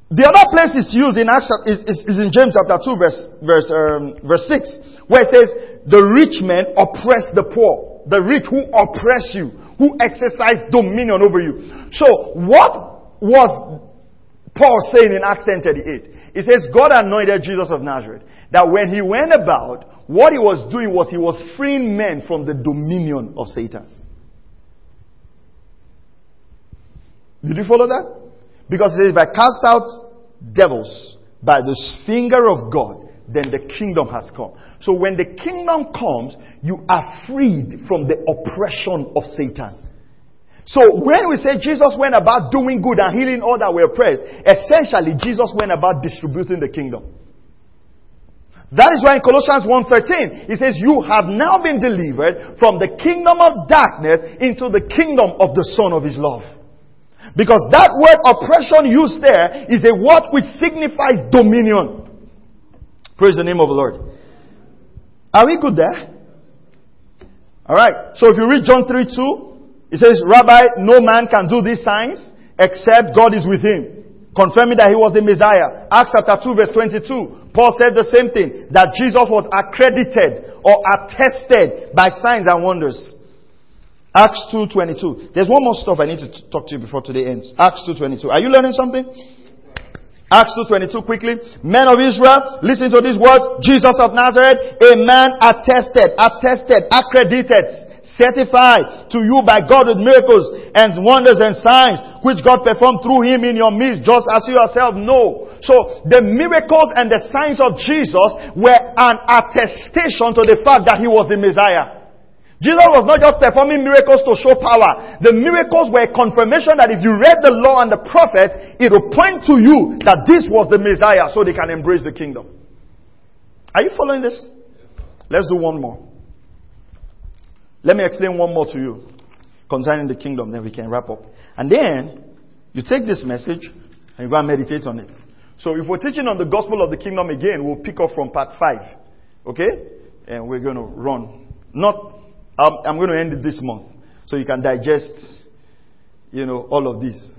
The other place it's used in Acts is, is, is in James chapter 2 verse, verse, um, verse 6 where it says, the rich men oppress the poor. The rich who oppress you, who exercise dominion over you. So what was Paul saying in Acts 10:38? He says God anointed Jesus of Nazareth that when he went about what he was doing was he was freeing men from the dominion of Satan. Did you follow that? Because says, if I cast out devils by the finger of God, then the kingdom has come. So when the kingdom comes, you are freed from the oppression of Satan. So when we say Jesus went about doing good and healing all that were oppressed, essentially Jesus went about distributing the kingdom. That is why in Colossians 1.13, it says, you have now been delivered from the kingdom of darkness into the kingdom of the Son of His love. Because that word oppression used there is a word which signifies dominion. Praise the name of the Lord. Are we good there? Alright. So if you read John 3 2, it says, Rabbi, no man can do these signs except God is with him confirming that he was the Messiah. Acts chapter 2 verse 22. Paul said the same thing, that Jesus was accredited or attested by signs and wonders. Acts 2.22. There's one more stuff I need to talk to you before today ends. Acts 2.22. Are you learning something? Acts 2.22 quickly. Men of Israel, listen to these words. Jesus of Nazareth, a man attested, attested, accredited, certified to you by God with miracles and wonders and signs which God performed through him in your midst, just as you yourself know. So the miracles and the signs of Jesus were an attestation to the fact that he was the Messiah. Jesus was not just performing miracles to show power. The miracles were a confirmation that if you read the law and the prophets, it will point to you that this was the Messiah so they can embrace the kingdom. Are you following this? Let's do one more. Let me explain one more to you concerning the kingdom, then we can wrap up. And then you take this message and you go and meditate on it. So if we're teaching on the gospel of the kingdom again, we'll pick up from part five. Okay? And we're going to run. Not, I'm, I'm going to end it this month. So you can digest, you know, all of this.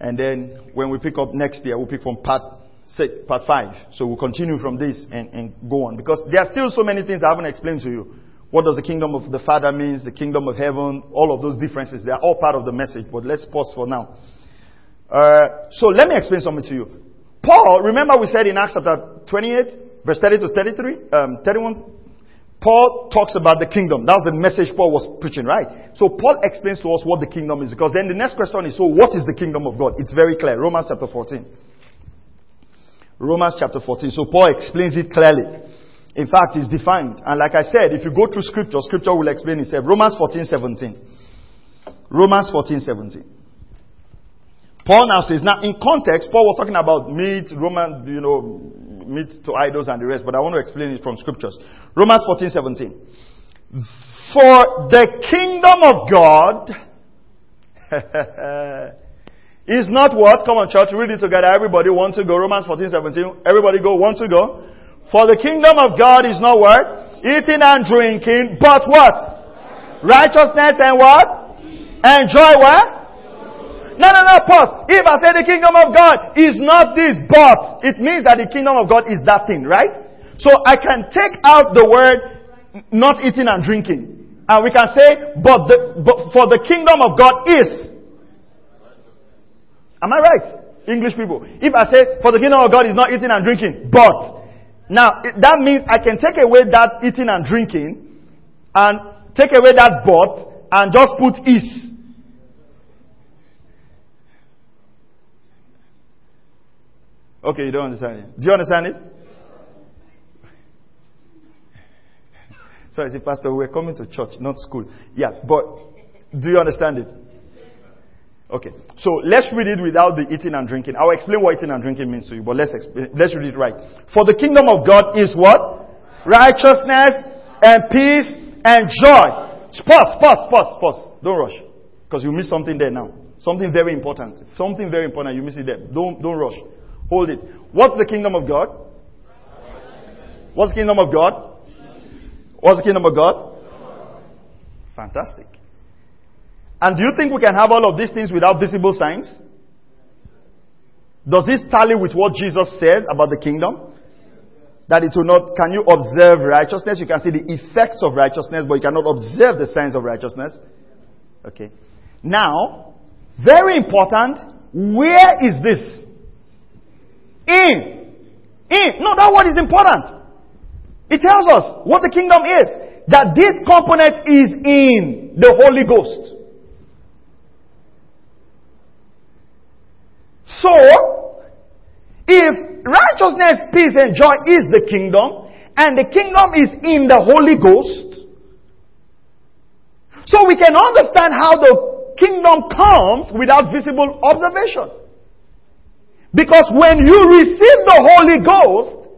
And then when we pick up next year, we'll pick from part six, part five. So we'll continue from this and, and go on. Because there are still so many things I haven't explained to you. What does the kingdom of the Father means, the kingdom of heaven, all of those differences, they are all part of the message, but let's pause for now. Uh, so let me explain something to you. Paul, remember we said in Acts chapter 28, verse 30 to 33, um, 31, Paul talks about the kingdom. That was the message Paul was preaching, right? So Paul explains to us what the kingdom is, because then the next question is, so what is the kingdom of God? It's very clear. Romans chapter 14. Romans chapter 14. So Paul explains it clearly. In fact, it's defined. And like I said, if you go through scripture, scripture will explain itself. Romans 14, 17. Romans 14, 17. Paul now says, now in context, Paul was talking about meat, Roman, you know, meat to idols and the rest, but I want to explain it from scriptures. Romans 14, 17. For the kingdom of God is not what? Come on, church, read it together. Everybody want to go. Romans 14, 17. Everybody go, want to go. For the kingdom of God is not what? Eating and drinking, but what? Righteousness and what? And joy what? No, no, no, pause. If I say the kingdom of God is not this, but it means that the kingdom of God is that thing, right? So I can take out the word not eating and drinking. And we can say, but, the, but for the kingdom of God is. Am I right? English people. If I say, for the kingdom of God is not eating and drinking, but now, that means I can take away that eating and drinking and take away that but and just put is. Okay, you don't understand it. Do you understand it? So I say, Pastor, we're coming to church, not school. Yeah, but do you understand it? Okay. So let's read it without the eating and drinking. I'll explain what eating and drinking means to you, but let's let's read it right. For the kingdom of God is what? Righteousness and peace and joy. Pause, pause, pause, pause. Don't rush. Because you miss something there now. Something very important. Something very important. You miss it there. Don't, don't rush. Hold it. What's the kingdom of God? What's the kingdom of God? What's the kingdom of God? Fantastic. And do you think we can have all of these things without visible signs? Does this tally with what Jesus said about the kingdom? That it will not, can you observe righteousness? You can see the effects of righteousness, but you cannot observe the signs of righteousness. Okay. Now, very important, where is this? In. In. No, that word is important. It tells us what the kingdom is. That this component is in the Holy Ghost. So, if righteousness, peace, and joy is the kingdom, and the kingdom is in the Holy Ghost, so we can understand how the kingdom comes without visible observation. Because when you receive the Holy Ghost,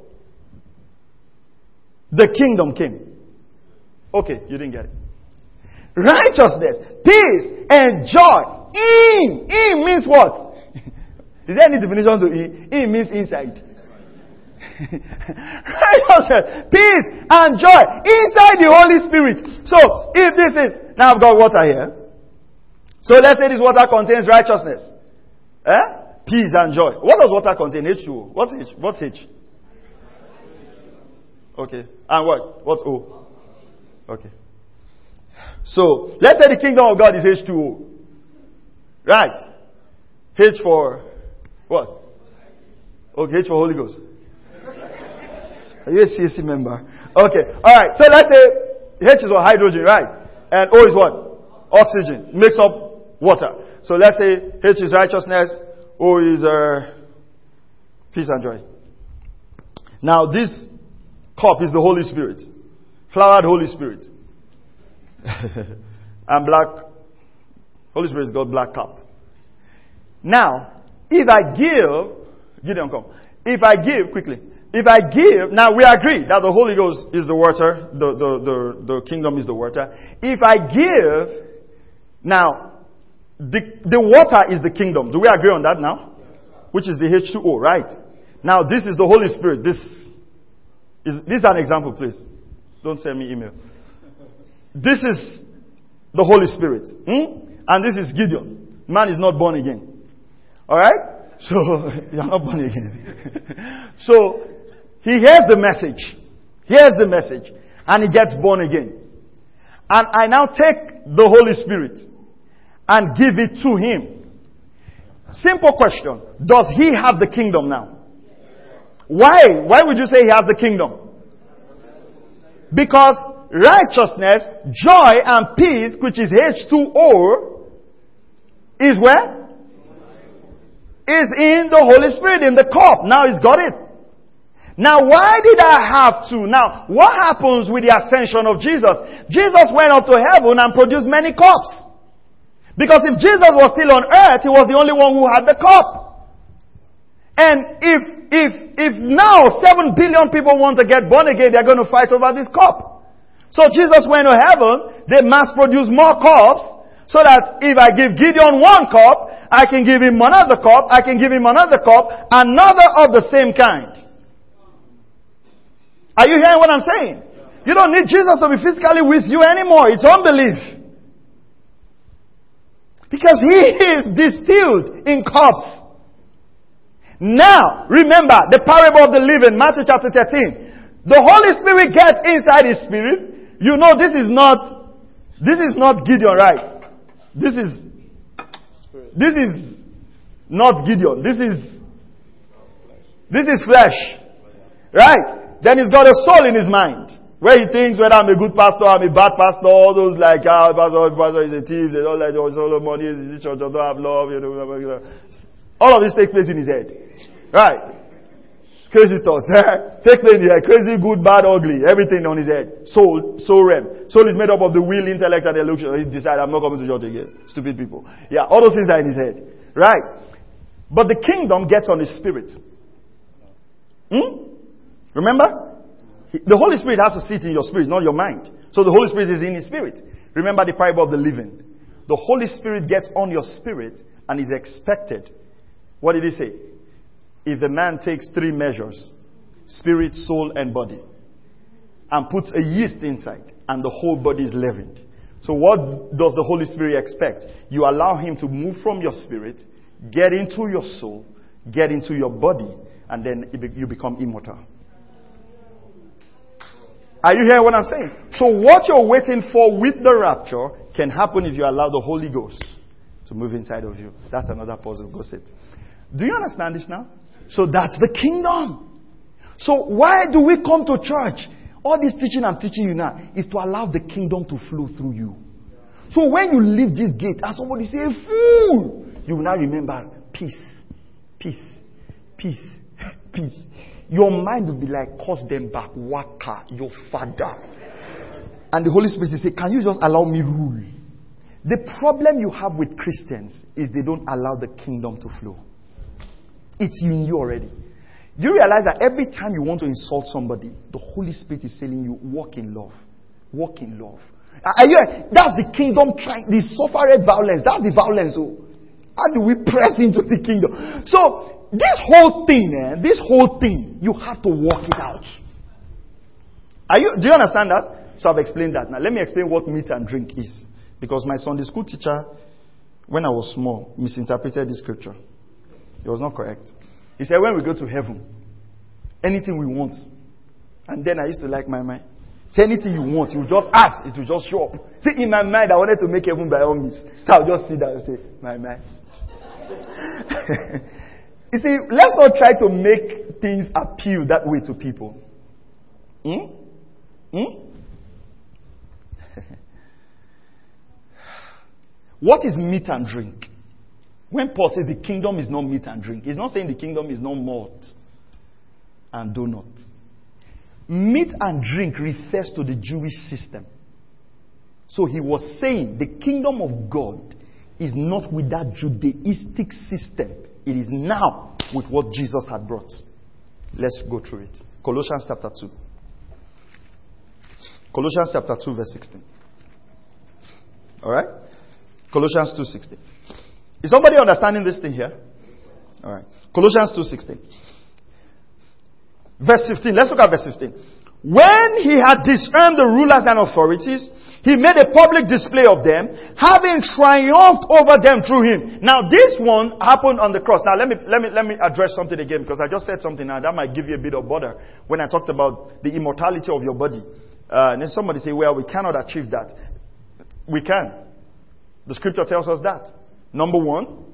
the kingdom came. Okay, you didn't get it. Righteousness, peace, and joy. In. In means what? Is there any definition to E? E means inside. Righteousness, peace, and joy inside the Holy Spirit. So, if this is, now I've got water here. So let's say this water contains righteousness. Eh? Peace and joy. What does water contain? H2O. What's H? What's H? Okay. And what? What's O? Okay. So, let's say the kingdom of God is H2O. Right. H for what? Okay, H for Holy Ghost. Are you a CSC member? Okay. Alright. So let's say H is what? Hydrogen, right? And O is what? Oxygen. Makes up water. So let's say H is righteousness, O is uh, peace and joy. Now this cup is the Holy Spirit. Flowered Holy Spirit. and black, Holy Spirit's got black cup. Now, if I give, Gideon come. If I give, quickly, if I give, now we agree that the Holy Ghost is the water, the, the, the, the kingdom is the water. If I give, now, the, the water is the kingdom. Do we agree on that now? Which is the H2O, right? Now this is the Holy Spirit. This is, this is an example, please. Don't send me email. This is the Holy Spirit. Hmm? And this is Gideon. Man is not born again. Alright? So, you're not born again. so, he hears the message. He Hears the message. And he gets born again. And I now take the Holy Spirit and give it to him. Simple question. Does he have the kingdom now? Why? Why would you say he has the kingdom? Because righteousness, joy, and peace, which is H2O, is where? Is in the Holy Spirit, in the cup. Now he's got it. Now why did I have to? Now, what happens with the ascension of Jesus? Jesus went up to heaven and produced many cups. Because if Jesus was still on earth, he was the only one who had the cup. And if, if, if now seven billion people want to get born again, they're going to fight over this cup. So Jesus went to heaven, they mass produce more cups, so that if I give Gideon one cup, I can give him another cup, I can give him another cup, another of the same kind. Are you hearing what I'm saying? You don't need Jesus to be physically with you anymore. It's unbelief. Because he is distilled in cups. Now, remember the parable of the leaven, Matthew chapter 13. The Holy Spirit gets inside his spirit. You know this is not, this is not Gideon, right? This is, this is not Gideon. This is, this is flesh. Right? Then he's got a soul in his mind. Where he thinks whether I'm a good pastor, I'm a bad pastor, all those like, ah, pastor, pastor is a thief, they don't like, all the money, the church don't have love, you know, all of this takes place in his head. Right. Crazy thoughts. takes place in his head. Crazy, good, bad, ugly. Everything on his head. Soul, soul realm. Soul is made up of the will, intellect, and illusion. He decided, I'm not coming to church again. Stupid people. Yeah, all those things are in his head. Right. But the kingdom gets on his spirit. Hmm? Remember? The Holy Spirit has to sit in your spirit, not your mind. So the Holy Spirit is in his spirit. Remember the parable of the leaven. The Holy Spirit gets on your spirit and is expected. What did he say? If the man takes three measures, spirit, soul, and body, and puts a yeast inside, and the whole body is leavened. So what does the Holy Spirit expect? You allow him to move from your spirit, get into your soul, get into your body, and then you become immortal. Are you hearing what I'm saying? So what you're waiting for with the rapture can happen if you allow the Holy Ghost to move inside of you. That's another puzzle. Go sit. Do you understand this now? So that's the kingdom. So why do we come to church? All this teaching I'm teaching you now is to allow the kingdom to flow through you. So when you leave this gate and somebody say, fool, you will now remember peace, peace, peace, peace your mind will be like, curse them back, waka, your father. And the Holy Spirit will say, Can you just allow me rule? The problem you have with Christians is they don't allow the kingdom to flow. It's in you already. Do you realize that every time you want to insult somebody, the Holy Spirit is telling you, walk in love. Walk in love. Are you, that's the kingdom trying, the suffered violence. That's the violence. Oh. How do we press into the kingdom? So, this whole thing, eh, this whole thing, you have to work it out. Are you, do you understand that? So I've explained that. Now let me explain what meat and drink is. Because my Sunday school teacher, when I was small, misinterpreted this scripture. It was not correct. He said, when we go to heaven, anything we want. And then I used to like my mind. Say anything you want, you just ask, it will just show up. See, in my mind, I wanted to make heaven by all means. So I'll just sit there and say, my mind. You see, let's not try to make things appeal that way to people. Hmm? Hmm? what is meat and drink? When Paul says the kingdom is not meat and drink, he's not saying the kingdom is not malt and donut. Meat and drink refers to the Jewish system. So he was saying the kingdom of God is not with that Judaistic system. It is now with what Jesus had brought. Let's go through it. Colossians chapter 2. Colossians chapter 2 verse 16. Alright? Colossians 2.16. Is somebody understanding this thing here? All right. Colossians 2:16. Verse 15. Let's look at verse 15. When he had disarmed the rulers and authorities, he made a public display of them, having triumphed over them through him. Now this one happened on the cross. Now let me, let me, let me address something again because I just said something now that might give you a bit of bother when I talked about the immortality of your body. Uh, and then somebody say, well, we cannot achieve that. We can. The scripture tells us that. Number one,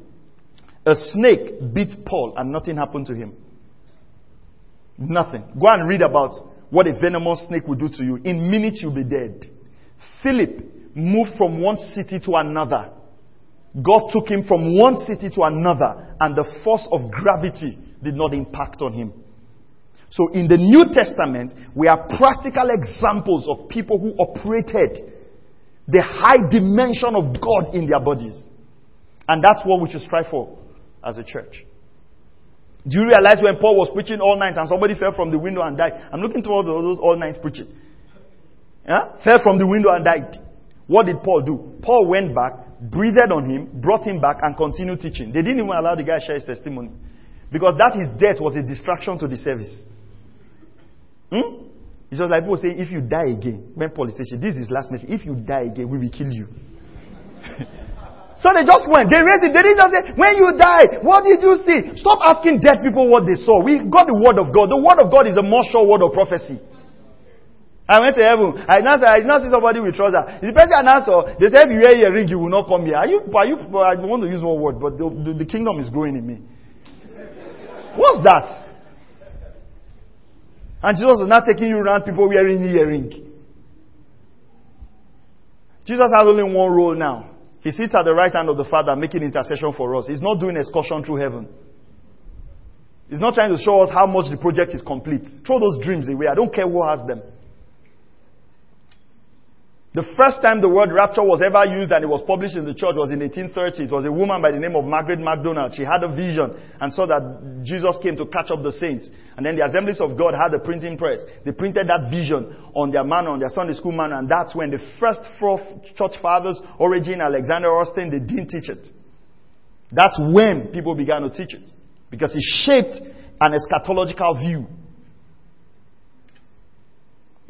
a snake bit Paul and nothing happened to him. Nothing. Go and read about what a venomous snake will do to you. In minutes you'll be dead. Philip moved from one city to another. God took him from one city to another and the force of gravity did not impact on him. So in the New Testament, we have practical examples of people who operated the high dimension of God in their bodies. And that's what we should strive for as a church. Do you realize when Paul was preaching all night and somebody fell from the window and died? I'm looking towards those all night preaching. Yeah? Fell from the window and died. What did Paul do? Paul went back, breathed on him, brought him back, and continued teaching. They didn't even allow the guy to share his testimony. Because that his death was a distraction to the service. Hmm? It's just like people say, if you die again, when Paul is saying, this is last message, if you die again, we will kill you. So they just went. They raised it. They didn't just say, when you die, what did you see? Stop asking dead people what they saw. We got the word of God. The word of God is a more sure word of prophecy. I went to heaven. I now I not see somebody with trousers. The person announced, they said, if you wear a ring, you will not come here. Are you, are you, I want to use one word, but the, the, the kingdom is growing in me. What's that? And Jesus is not taking you around people wearing earring. Jesus has only one role now. He sits at the right hand of the Father making intercession for us. He's not doing excursion through heaven. He's not trying to show us how much the project is complete. Throw those dreams away. I don't care who has them. The first time the word rapture was ever used and it was published in the church was in 1830. It was a woman by the name of Margaret MacDonald. She had a vision and saw that Jesus came to catch up the saints. And then the Assemblies of God had a printing press. They printed that vision on their manner, on their Sunday school manner, and that's when the first four church fathers, Origen, Alexander, Austin, they didn't teach it. That's when people began to teach it. Because it shaped an eschatological view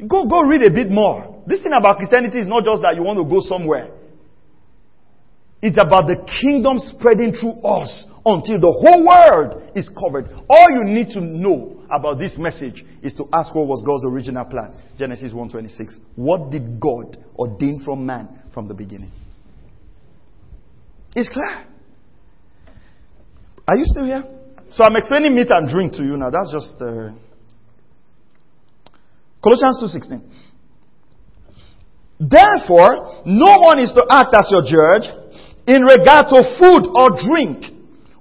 Go, go read a bit more. This thing about Christianity is not just that you want to go somewhere. It's about the kingdom spreading through us until the whole world is covered. All you need to know about this message is to ask what was God's original plan. Genesis 1:26. What did God ordain from man from the beginning? It's clear. Are you still here? So I'm explaining meat and drink to you now. That's just uh, Colossians 2.16. Therefore, no one is to act as your judge in regard to food or drink,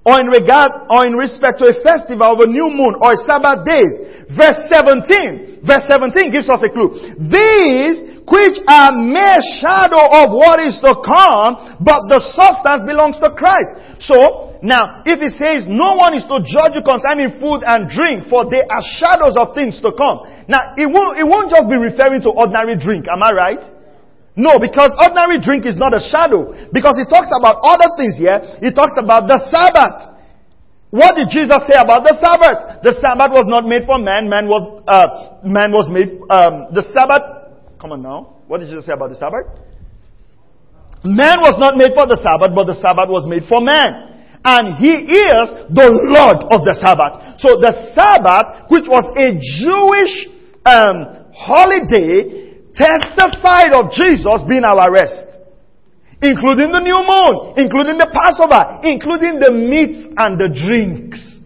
or in regard, or in respect to a festival of a new moon or a Sabbath days. Verse 17. Verse 17 gives us a clue. These, which are mere shadow of what is to come, but the substance belongs to Christ. So, now, if he says no one is to judge you concerning food and drink, for they are shadows of things to come. Now, it won't, it won't just be referring to ordinary drink, am I right? No, because ordinary drink is not a shadow. Because he talks about other things here. He talks about the Sabbath. What did Jesus say about the Sabbath? The Sabbath was not made for man. Man was, uh, man was made, um, the Sabbath, come on now. What did Jesus say about the Sabbath? Man was not made for the Sabbath, but the Sabbath was made for man and he is the Lord of the Sabbath. So the Sabbath, which was a Jewish um, holiday, testified of Jesus being our rest. Including the new moon, including the Passover, including the meats and the drinks.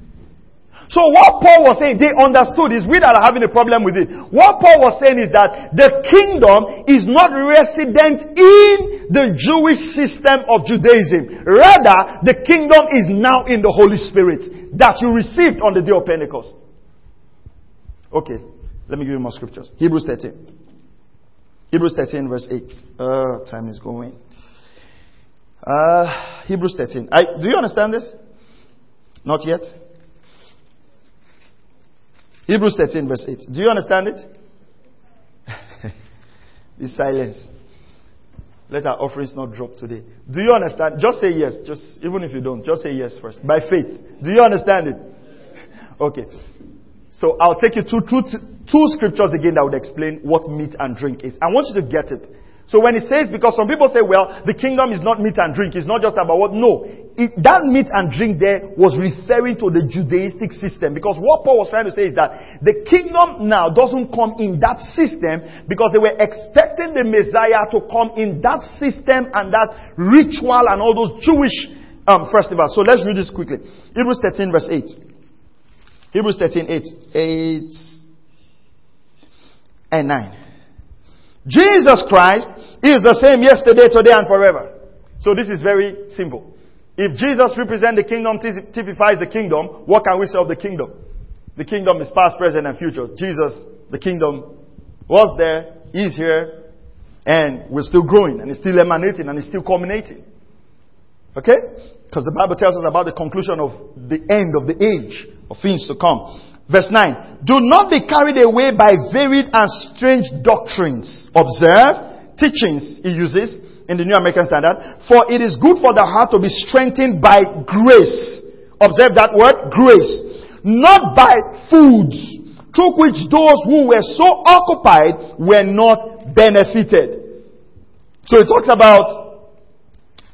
So what Paul was saying, they understood is we that are having a problem with it. What Paul was saying is that the kingdom is not resident in the Jewish system of Judaism. Rather, the kingdom is now in the Holy Spirit that you received on the day of Pentecost. Okay, let me give you more scriptures. Hebrews 13. Hebrews 13 verse 8. Uh, time is going. Uh, Hebrews 13. I, do you understand this? Not yet? Hebrews 13, verse 8. Do you understand it? This silence. Let our offerings not drop today. Do you understand? Just say yes. Just even if you don't, just say yes first. By faith. Do you understand it? Okay. So I'll take you to two, two scriptures again that would explain what meat and drink is. I want you to get it. So when it says, because some people say, well, the kingdom is not meat and drink, it's not just about what, no. It, that meat and drink there was referring to the Judaistic system. Because what Paul was trying to say is that the kingdom now doesn't come in that system because they were expecting the Messiah to come in that system and that ritual and all those Jewish um, festivals. So let's read this quickly. Hebrews 13 verse 8. Hebrews 13, 8. 8 and 9. Jesus Christ is the same yesterday, today, and forever. So this is very simple. If Jesus represents the kingdom, typifies the kingdom, what can we say of the kingdom? The kingdom is past, present, and future. Jesus, the kingdom, was there, is here, and we're still growing, and it's still emanating, and it's still culminating. Okay? Because the Bible tells us about the conclusion of the end of the age of things to come. Verse 9. Do not be carried away by varied and strange doctrines. Observe teachings he uses in the New American Standard. For it is good for the heart to be strengthened by grace. Observe that word, grace. Not by foods, through which those who were so occupied were not benefited. So it talks about,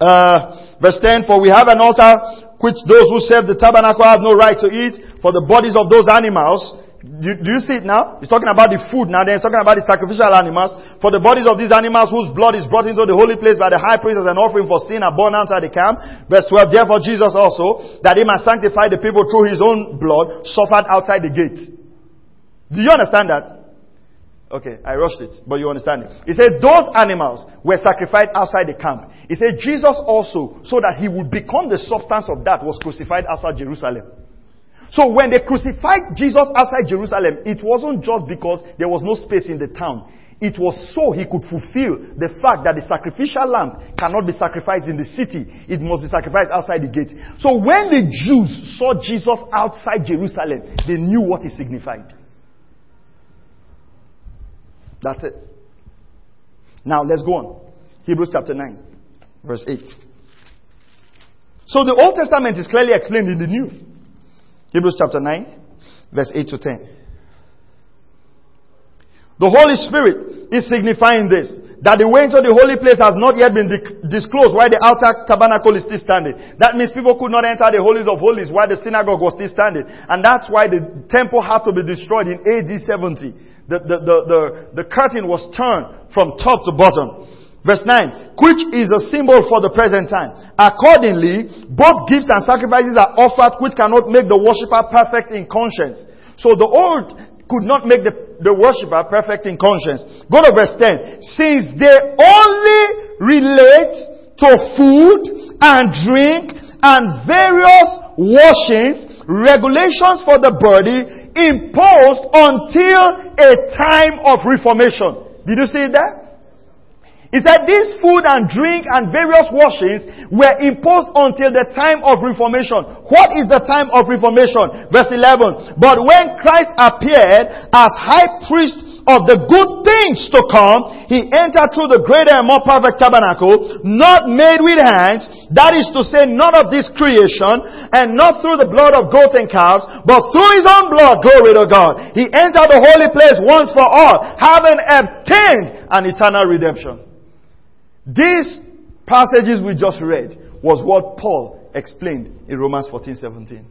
uh, verse 10, for we have an altar which those who serve the tabernacle have no right to eat, for the bodies of those animals. Do, do you see it now? He's talking about the food now, then he's talking about the sacrificial animals. For the bodies of these animals whose blood is brought into the holy place by the high priest as an offering for sin are born outside the camp. Verse 12, therefore Jesus also, that he might sanctify the people through his own blood, suffered outside the gate. Do you understand that? Okay, I rushed it, but you understand it. He said those animals were sacrificed outside the camp. He said Jesus also, so that he would become the substance of that, was crucified outside Jerusalem. So when they crucified Jesus outside Jerusalem, it wasn't just because there was no space in the town. It was so he could fulfill the fact that the sacrificial lamb cannot be sacrificed in the city. It must be sacrificed outside the gate. So when the Jews saw Jesus outside Jerusalem, they knew what he signified. That's it. Now let's go on. Hebrews chapter 9, verse 8. So the Old Testament is clearly explained in the New. Hebrews chapter 9, verse 8 to 10. The Holy Spirit is signifying this. That the way into the holy place has not yet been disclosed while the outer tabernacle is still standing. That means people could not enter the holies of holies while the synagogue was still standing. And that's why the temple had to be destroyed in AD 70 the, the, the, the, curtain was turned from top to bottom. Verse 9, which is a symbol for the present time. Accordingly, both gifts and sacrifices are offered which cannot make the worshipper perfect in conscience. So the old could not make the, the worshipper perfect in conscience. Go to verse 10. Since they only relate to food and drink and various washings, regulations for the body imposed until a time of reformation. Did you see that? He said this food and drink and various washings were imposed until the time of reformation. What is the time of reformation? Verse 11. But when Christ appeared as high priest of the good things to come, he entered through the greater and more perfect tabernacle, not made with hands, that is to say, not of this creation, and not through the blood of goats and calves, but through his own blood, glory to God. He entered the holy place once for all, having obtained an eternal redemption. These passages we just read was what Paul explained in Romans 14 17.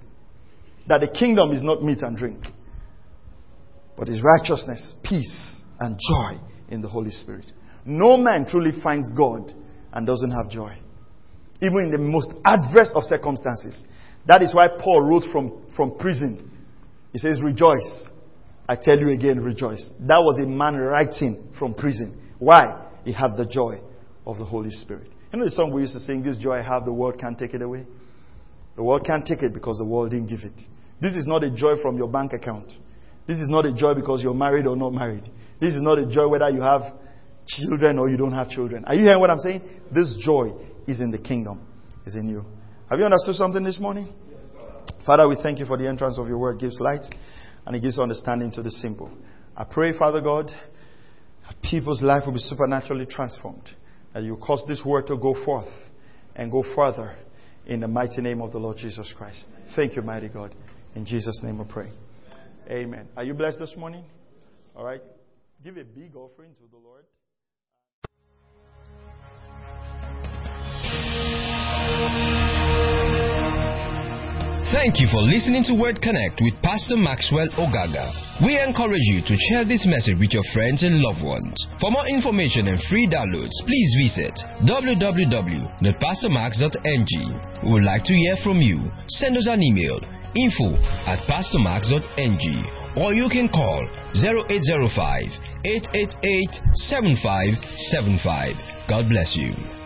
That the kingdom is not meat and drink but is righteousness, peace, and joy in the Holy Spirit. No man truly finds God and doesn't have joy. Even in the most adverse of circumstances. That is why Paul wrote from, from prison He says, Rejoice. I tell you again, rejoice. That was a man writing from prison. Why? He had the joy of the Holy Spirit. You know the song we used to sing, This joy I have, the world can't take it away? The world can't take it because the world didn't give it. This is not a joy from your bank account. This is not a joy because you're married or not married. This is not a joy whether you have children or you don't have children. Are you hearing what I'm saying? This joy is in the kingdom, is in you. Have you understood something this morning? Father, we thank you for the entrance of your word It gives light and it gives understanding to the simple. I pray, Father God, that people's life will be supernaturally transformed. That you cause this word to go forth and go further in the mighty name of the Lord Jesus Christ. Thank you, mighty God. In Jesus' name we pray. Amen. Are you blessed this morning? All right. Give a big offering to the Lord. Thank you for listening to Word Connect with Pastor Maxwell Ogaga. We encourage you to share this message with your friends and loved ones. For more information and free downloads, please visit www.pastormax.ng. We would like to hear from you. Send us an email info at pastormax.ng or you can call 0805 888 7575. God bless you.